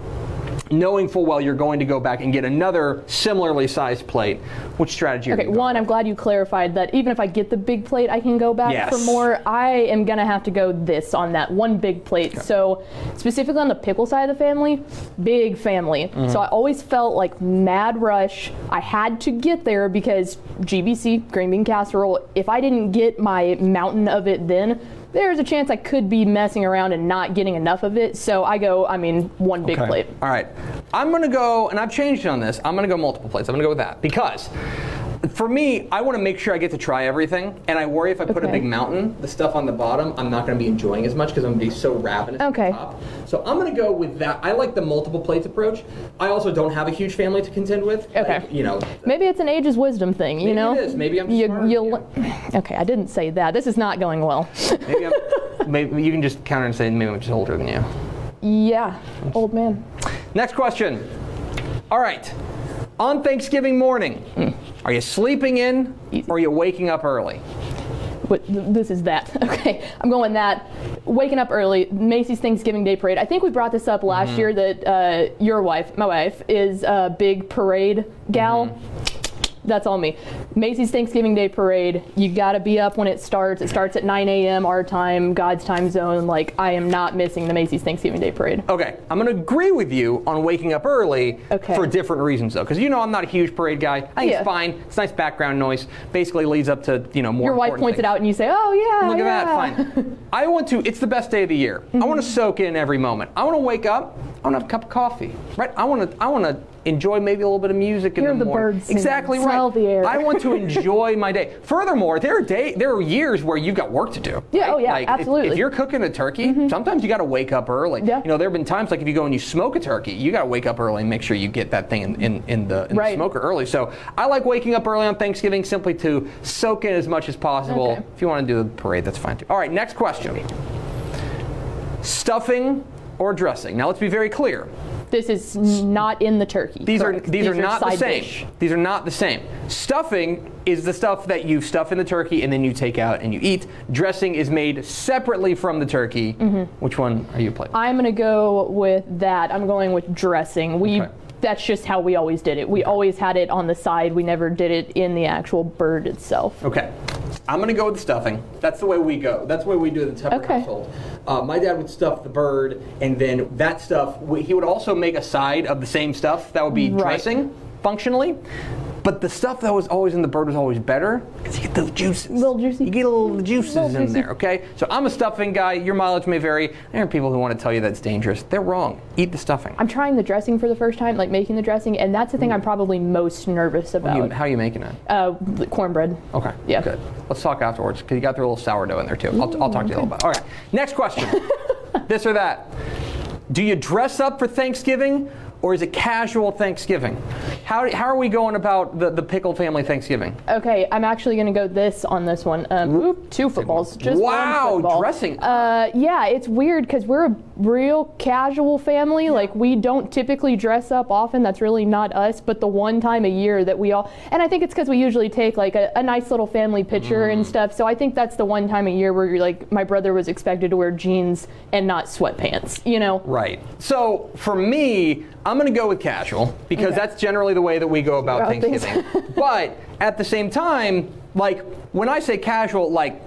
knowing full well you're going to go back and get another similarly sized plate? Which strategy are Okay, you going one, I'm glad you clarified that even if I get the big plate, I can go back Yes. for more. I am going to have to go this on that one big plate. So, specifically on the pickle side of the family, big family. Mm-hmm. So, I always felt like mad rush. I had to get there because GBC, green bean casserole, if I didn't get my mountain of it then, there's a chance I could be messing around and not getting enough of it. So, I go, I mean, one big Okay. plate. All right. I'm going to go, and I've changed on this. I'm going to go multiple plates. I'm going to go with that because for me, I want to make sure I get to try everything, and I worry if I put a big mountain, the stuff on the bottom, I'm not going to be enjoying as much because I'm going to be so ravenous Okay. top. So I'm going to go with that. I like the multiple plates approach. I also don't have a huge family to contend with. Okay. Like, you know, Maybe it's an age's wisdom thing, you Maybe know? it is. Maybe I'm you, smarter you, than Okay, I didn't say that. This is not going well. maybe, I'm, maybe you can just counter and say maybe I'm just older than you. yeah, old man. Next question. All right. On Thanksgiving morning, are you sleeping in or are you waking up early? What, this is that. Okay, I'm going that. Waking up early, Macy's Thanksgiving Day Parade. I think we brought this up last Mm-hmm. year that uh, your wife, my wife, is a big parade gal. Mm-hmm. That's all me. Macy's Thanksgiving Day Parade. You got to be up when it starts. It starts at 9 a.m. our time, God's time zone. Like I am not missing the Macy's Thanksgiving Day Parade. Okay, I'm going to agree with you on waking up early Okay. for different reasons, though. Because you know I'm not a huge parade guy. I think Yeah. it's fine. It's nice background noise. Basically leads up to you know more. Your wife points things. it out and you say, "Oh yeah, Look yeah. at that, fine. I want to, it's the best day of the year. I want to mm-hmm. soak in every moment. I want to wake up, I want to have a cup of coffee, right? I want to, I want to enjoy maybe a little bit of music in Hear the the morning. birds singing, exactly smell right. the air. I want to enjoy my day. Furthermore, there are day, there are years where you've got work to do. Yeah, right? oh, yeah, Like, if- If. Mm-hmm. you're cooking a turkey, sometimes you got to wake up early. Yeah. You know, there have been times like if you go and you smoke a turkey, you got to wake up early and make sure you get that thing in, in, in the, in the smoker early. So I like waking up early on Thanksgiving simply to soak in as much as possible. Okay. If you want to do the parade, that's fine too. All right, next question. Stuffing or dressing? Now let's be very clear. This is not in the turkey. These correct. are these, are not the same. dish. These are not the same. Stuffing is the stuff that you stuff in the turkey and then you take out and you eat. Dressing is made separately from the turkey. Mm-hmm. Which one are you playing? I'm gonna go with that. I'm going with dressing. We Okay. that's just how we always did it. We always had it on the side. We never did it in the actual bird itself. Okay. I'm gonna go with the stuffing. That's the way we go. That's the way we do it in the Tepper Okay. household. Uh, my dad would stuff the bird, and then that stuff. we- He would also make a side of the same stuff that would be Right. dressing functionally. But the stuff that was always in the bird was always better because you get those juices. Little juicy. You get a little juices Little in juicy. there. Okay. So I'm a stuffing guy. Your mileage may vary. There are people who want to tell you that's dangerous. They're wrong. Eat the stuffing. I'm trying the dressing for the first time, like making the dressing, and that's the thing I'm probably most nervous You- about. how are you making it? Uh, cornbread. Okay. Yeah. Good. Let's talk afterwards because you got through a little sourdough in there too. I'll, I'll talk to you a little bit. All right. Next question. this or that. Do you dress up for Thanksgiving or is it casual Thanksgiving? How, how are we going about the, the pickle family Thanksgiving? Okay, I'm actually gonna go this on this one. Um, oop, two footballs. Just one Wow, football. dressing. Uh, yeah, it's weird because we're a real casual family. Like we don't typically dress up often. That's really not us. But the one time a year that we all, and I think it's because we usually take like a, a nice little family picture Mm. and stuff. So I think that's the one time a year where you're like, my brother was expected to wear jeans and not sweatpants. You know? Right. So for me, I'm going to go with casual because Okay. that's generally the way that we go about. Thanksgiving. but at the same time, like when I say casual, like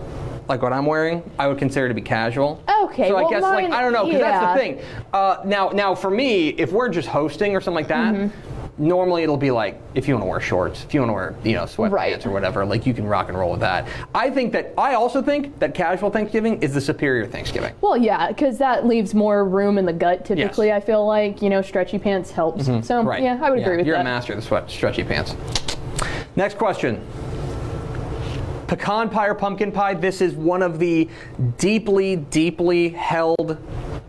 like what I'm wearing, I would consider to be casual. Okay, So I well, guess like I don't know because that's the thing. Uh, now now for me, if we're just hosting or something like that. Mm-hmm. Normally it'll be like if you want to wear shorts, if you want to wear you know sweatpants Right. or whatever, like you can rock and roll with that. I think that I also think that casual Thanksgiving is the superior Thanksgiving. Well, yeah, because that leaves more room in the gut. Typically, I feel like you know, stretchy pants helps. So Mm-hmm. Right. yeah, I would agree with that. You're a master of the sweat, stretchy pants. Next question. Pecan pie or pumpkin pie? This is one of the deeply, deeply held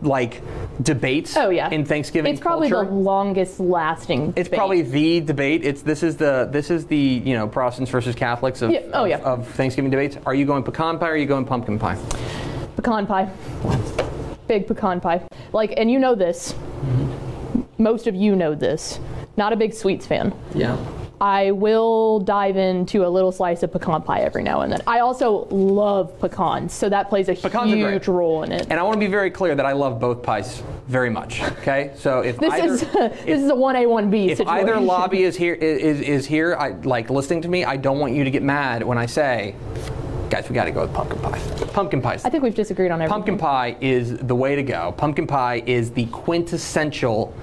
like debates Oh yeah, in Thanksgiving It's probably culture. the longest lasting. it's debate. probably the debate. It's this is the this is the you know Protestants versus Catholics of, Yeah, oh, of, yeah. of Thanksgiving debates. Are you going pecan pie or are you going pumpkin pie? pecan pie. Big pecan pie. Like, and you know this. Most of you know this. Not a big sweets fan. Yeah. I will dive into a little slice of pecan pie every now and then. I also love pecans, so that plays a Pecans huge role in it. And I want to be very clear that I love both pies very much. Okay, so if this either, is this is a one A one B if situation. either lobby is here is, is here I like listening to me i don't want you to get mad when i say guys we got to go with pumpkin pie pumpkin pie I think we've disagreed on everything. pumpkin pie is the way to go pumpkin pie is the quintessential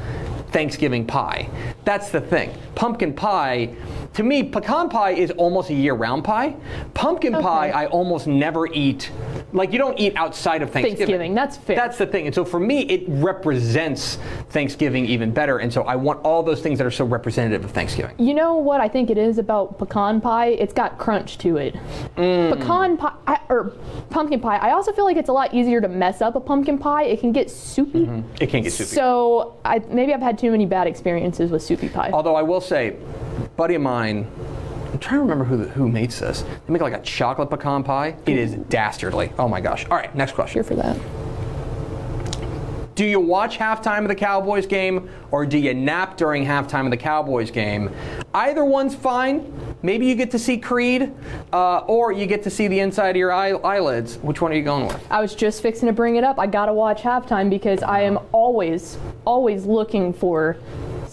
thanksgiving pie that's the thing pumpkin pie to me pecan pie is almost a year-round pie pumpkin pie i almost never eat like you don't eat outside of thanksgiving Thanksgiving, that's fair. that's the thing and so for me it represents thanksgiving even better and so i want all those things that are so representative of thanksgiving You know what I think it is about pecan pie? It's got crunch to it. Mm. Pecan pie I, or pumpkin pie. I also feel like it's a lot easier to mess up a pumpkin pie. It can get soupy. it can get soupy So I, maybe I've had too many bad experiences with soupy pie. Although I will say, buddy of mine, I'm trying to remember who who makes this. They make like a chocolate pecan pie. It is dastardly. Oh my gosh. All right, next question. Here for that. Do you watch halftime of the Cowboys game or do you nap during halftime of the Cowboys game? Either one's fine. Maybe you get to see Creed, uh, or you get to see the inside of your eye- eyelids. Which one are you going with? I was just fixing to bring it up. I gotta watch halftime because I am always, always looking for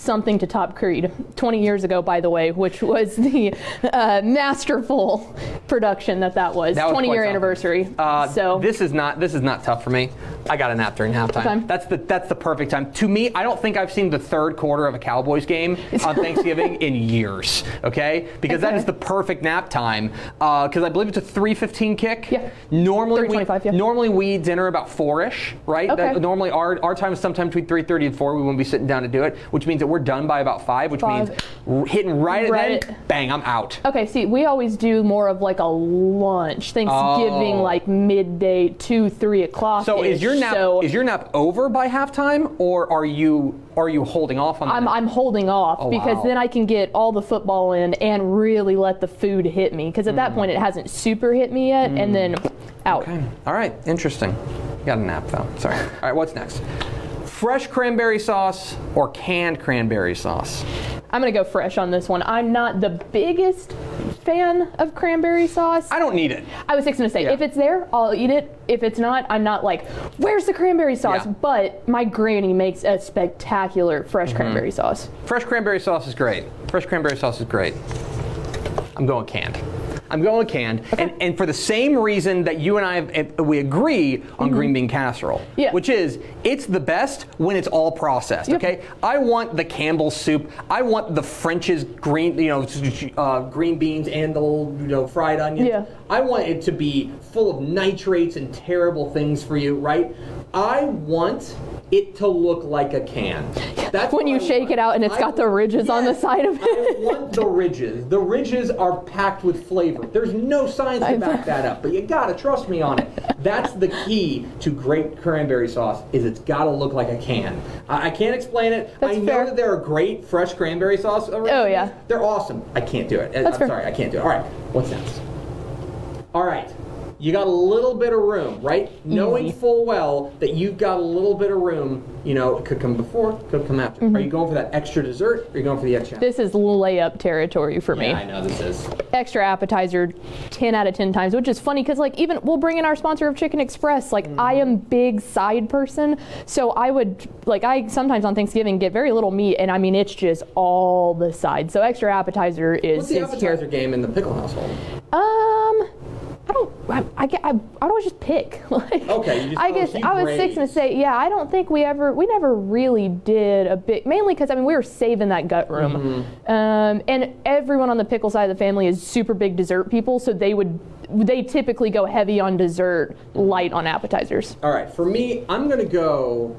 something to top Creed. 20 years ago, by the way, which was the uh, masterful production that that was. That was 20 year something. anniversary. Uh, so this is not this is not tough for me. I got a nap during halftime. Okay. That's the that's the perfect time. To me, I don't think I've seen the third quarter of a Cowboys game on Thanksgiving in years. Okay, because that Okay. is the perfect nap time. Because I believe it's a 3:15 kick. Yeah. Normally we yeah. normally we eat dinner about four-ish, right? Okay. That- normally our our time is sometime between 3:30 and 4. We won't be sitting down to do it, which means that we're done by about five, which Five. means hitting right, Right at then, bang, I'm out. Okay, see, we always do more of like a lunch, Thanksgiving, Oh. like midday, two, three o'clock. So is your nap So is your nap over by halftime, or are you are you holding off on? I'm, nap? I'm holding off Oh, because wow. then I can get all the football in and really let the food hit me. Because at Mm. that point, it hasn't super hit me yet, and then out. Okay. All right. Interesting. You Got a nap though. Sorry. All right. What's next? Fresh cranberry sauce or canned cranberry sauce? I'm gonna go fresh on this one. I'm not the biggest fan of cranberry sauce. I don't need it. I was fixing to say, Yeah. if it's there, I'll eat it. If it's not, I'm not like, where's the cranberry sauce? Yeah. But my granny makes a spectacular fresh Mm-hmm. cranberry sauce. Fresh cranberry sauce is great. Fresh cranberry sauce is great. I'm going canned. I'm going with canned, and, and for the same reason that you and I have, we agree on green bean casserole, Mm-hmm. Yeah. which is it's the best when it's all processed. Yep. Okay, I want the Campbell's soup. I want the French's green, you know, uh, green beans and the little, you know, fried onions. Yeah. I want it to be full of nitrates and terrible things for you, right? I want it to look like a can. That's When you I shake want. it out and it's I- got the ridges on the side of it. I want the ridges. The ridges are packed with flavor. There's no science to back that up, but you gotta trust me on it. That's the key to great cranberry sauce. Is it's gotta look like a can. I, I can't explain it. That's I know fair. that there are great fresh cranberry sauce. Oh, yeah. they're awesome. I can't do it. That's I'm fair. sorry, I can't do it. All right, what's next? All right. You got a little bit of room, right? Knowing full well that you've got a little bit of room, you know, it could come before, could come after. Are you going for that extra dessert or are you going for the extra? Mm-hmm. This is layup territory for me. Yeah, I know this is. extra appetizer 10 out of 10 times which is funny because like even we'll bring in our sponsor of chicken express like i am big side person so i would like i sometimes on thanksgiving get very little meat and i mean it's just all the sides so extra appetizer is, What's the is appetizer here game in the pickle household? um I don't. I, I, I, I don't just pick. like, Okay, you just I go guess I was six and say, yeah. I don't think we ever. We never really did a big. Mainly because I mean we were saving that gut room, Mm-hmm. um, and everyone on the pickle side of the family is super big dessert people. So they would. They typically go heavy on dessert, light on appetizers. All right, for me, I'm gonna go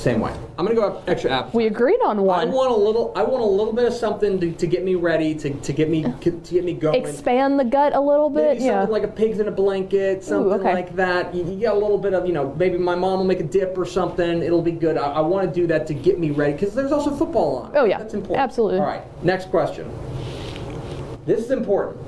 same way. I'm gonna go up extra appetizer. We agreed on I one. want a little. I want a little bit of something to, to get me ready, to, to get me to get me going. Expand the gut a little bit. Maybe yeah. something like a pigs in a blanket, something okay. like that. You, you get a little bit of, you know, maybe my mom will make a dip or something. It'll be good. I, I want to do that to get me ready because there's also football on. Oh, yeah. that's important. Absolutely. All right, next question. This is important.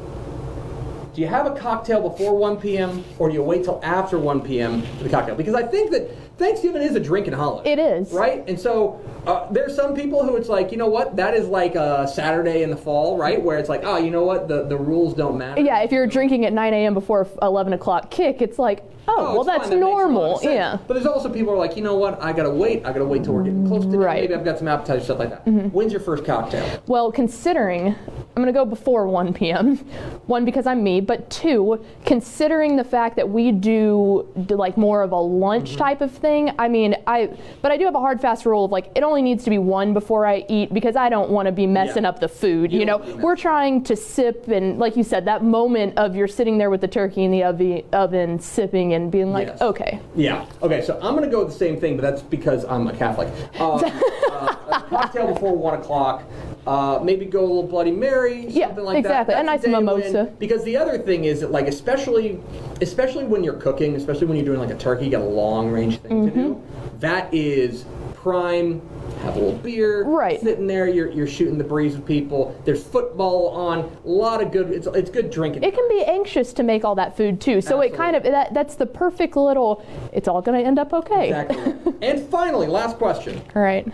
Do you have a cocktail before 1 p.m. or do you wait till after 1 p.m. for the cocktail? Because I think that Thanksgiving is a drinking holiday. It is. Right? And so uh, there's some people who it's like, you know what, that is like a Saturday in the fall, right? Where it's like, oh, you know what, the, the rules don't matter. yeah, if you're drinking at 9 a.m. before 11 o'clock kick, it's like, oh, Oh, well, that's fine. That makes a lot of normal. Yeah. But there's also people who are like, you know what? I gotta wait. I gotta wait till we're getting close to dinner. Right. Mm-hmm. Maybe I've got some appetizers, stuff like that. When's your first cocktail? Well, considering I'm going to go before 1 p.m. One because I'm me, but two, considering the fact that we do, do like more of a lunch Mm-hmm. type of thing. I mean, I but I do have a hard fast rule of like it only needs to be one before I eat because I don't want to be messing Yeah. up the food. You, You know, don't wanna be we're trying to sip and like you said, that moment of you're sitting there with the turkey in the oven, oven sipping and being like, Yes. okay, Yeah. Okay, so I'm gonna go with the same thing, but that's because I'm a Catholic. Uh, uh, a cocktail before one o'clock. Uh, maybe go a little Bloody Mary, Yeah, something like exactly. that. A That's nice mimosa. win. Because the other thing is that, like, especially, especially when you're cooking, especially when you're doing like a turkey, you got a long range thing to do. Mm-hmm. That is prime. Have a little beer, Right. Sitting there, you're, you're shooting the breeze with people. There's football on. A lot of good. It's it's good drinking. it can be anxious to make all that food too. So it kind of that, that's the perfect little. It's all going to end up okay. Exactly. and finally, last question. All right.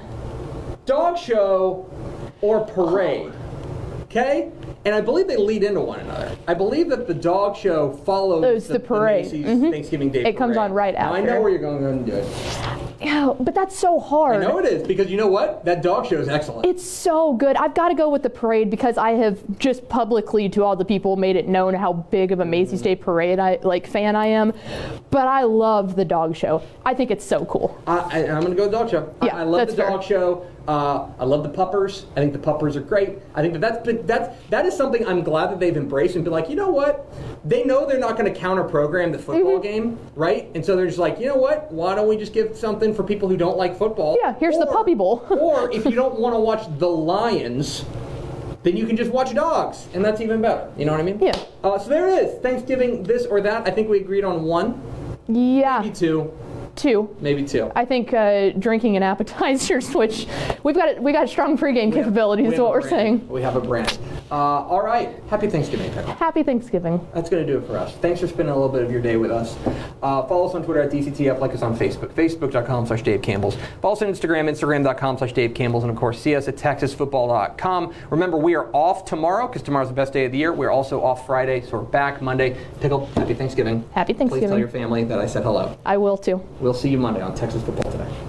dog show or parade. Okay? And I believe they lead into one another. I believe that the dog show follows Oh, it's the parade. Macy's Mhm. Thanksgiving Day It comes on right after. now, I know where you're going, going to do it. Yeah, but that's so hard. I know it is because you know what? That dog show is excellent. It's so good. I've got to go with the parade because I have just publicly to all the people made it known how big of a Macy's mm-hmm. Day Parade I like fan I am. But I love the dog show. I think it's so cool. I, I, I'm going to go with the dog show. I- Yeah, I, love that's the dog fair. show. Uh, I love the puppers. I think the puppers are great. I think that that's been, that's that is something I'm glad that they've embraced and been like, you know what? They know they're not going to counter program the football Mm-hmm. game, right? And so they're just like, you know what? Why don't we just give something for people who don't like football? Yeah, here's the Puppy Bowl. or if you don't want to watch the Lions. Then you can just watch dogs, and that's even better. You know what I mean? Yeah. Uh, so there it is. Thanksgiving, this or that. I think we agreed on one, Yeah, maybe two, two. maybe two. I think uh, drinking and appetizers, which we've got we've got strong pregame capabilities. We Is what we're brand. saying. We have a brand. Uh, all right. Happy Thanksgiving, Pickle. Happy Thanksgiving. That's going to do it for us. Thanks for spending a little bit of your day with us. Uh, follow us on Twitter at DCTF. Like us on Facebook, facebook.com slash Dave Campbell's. Follow us on Instagram, instagram.com slash Dave Campbell's. And of course, see us at texasfootball.com. Remember, we are off tomorrow because tomorrow's the best day of the year. We're also off Friday, so we're back Monday. Pickle, happy Thanksgiving. Happy Thanksgiving. Please tell your family that I said hello. I will too. We'll see you Monday on Texas Football Today.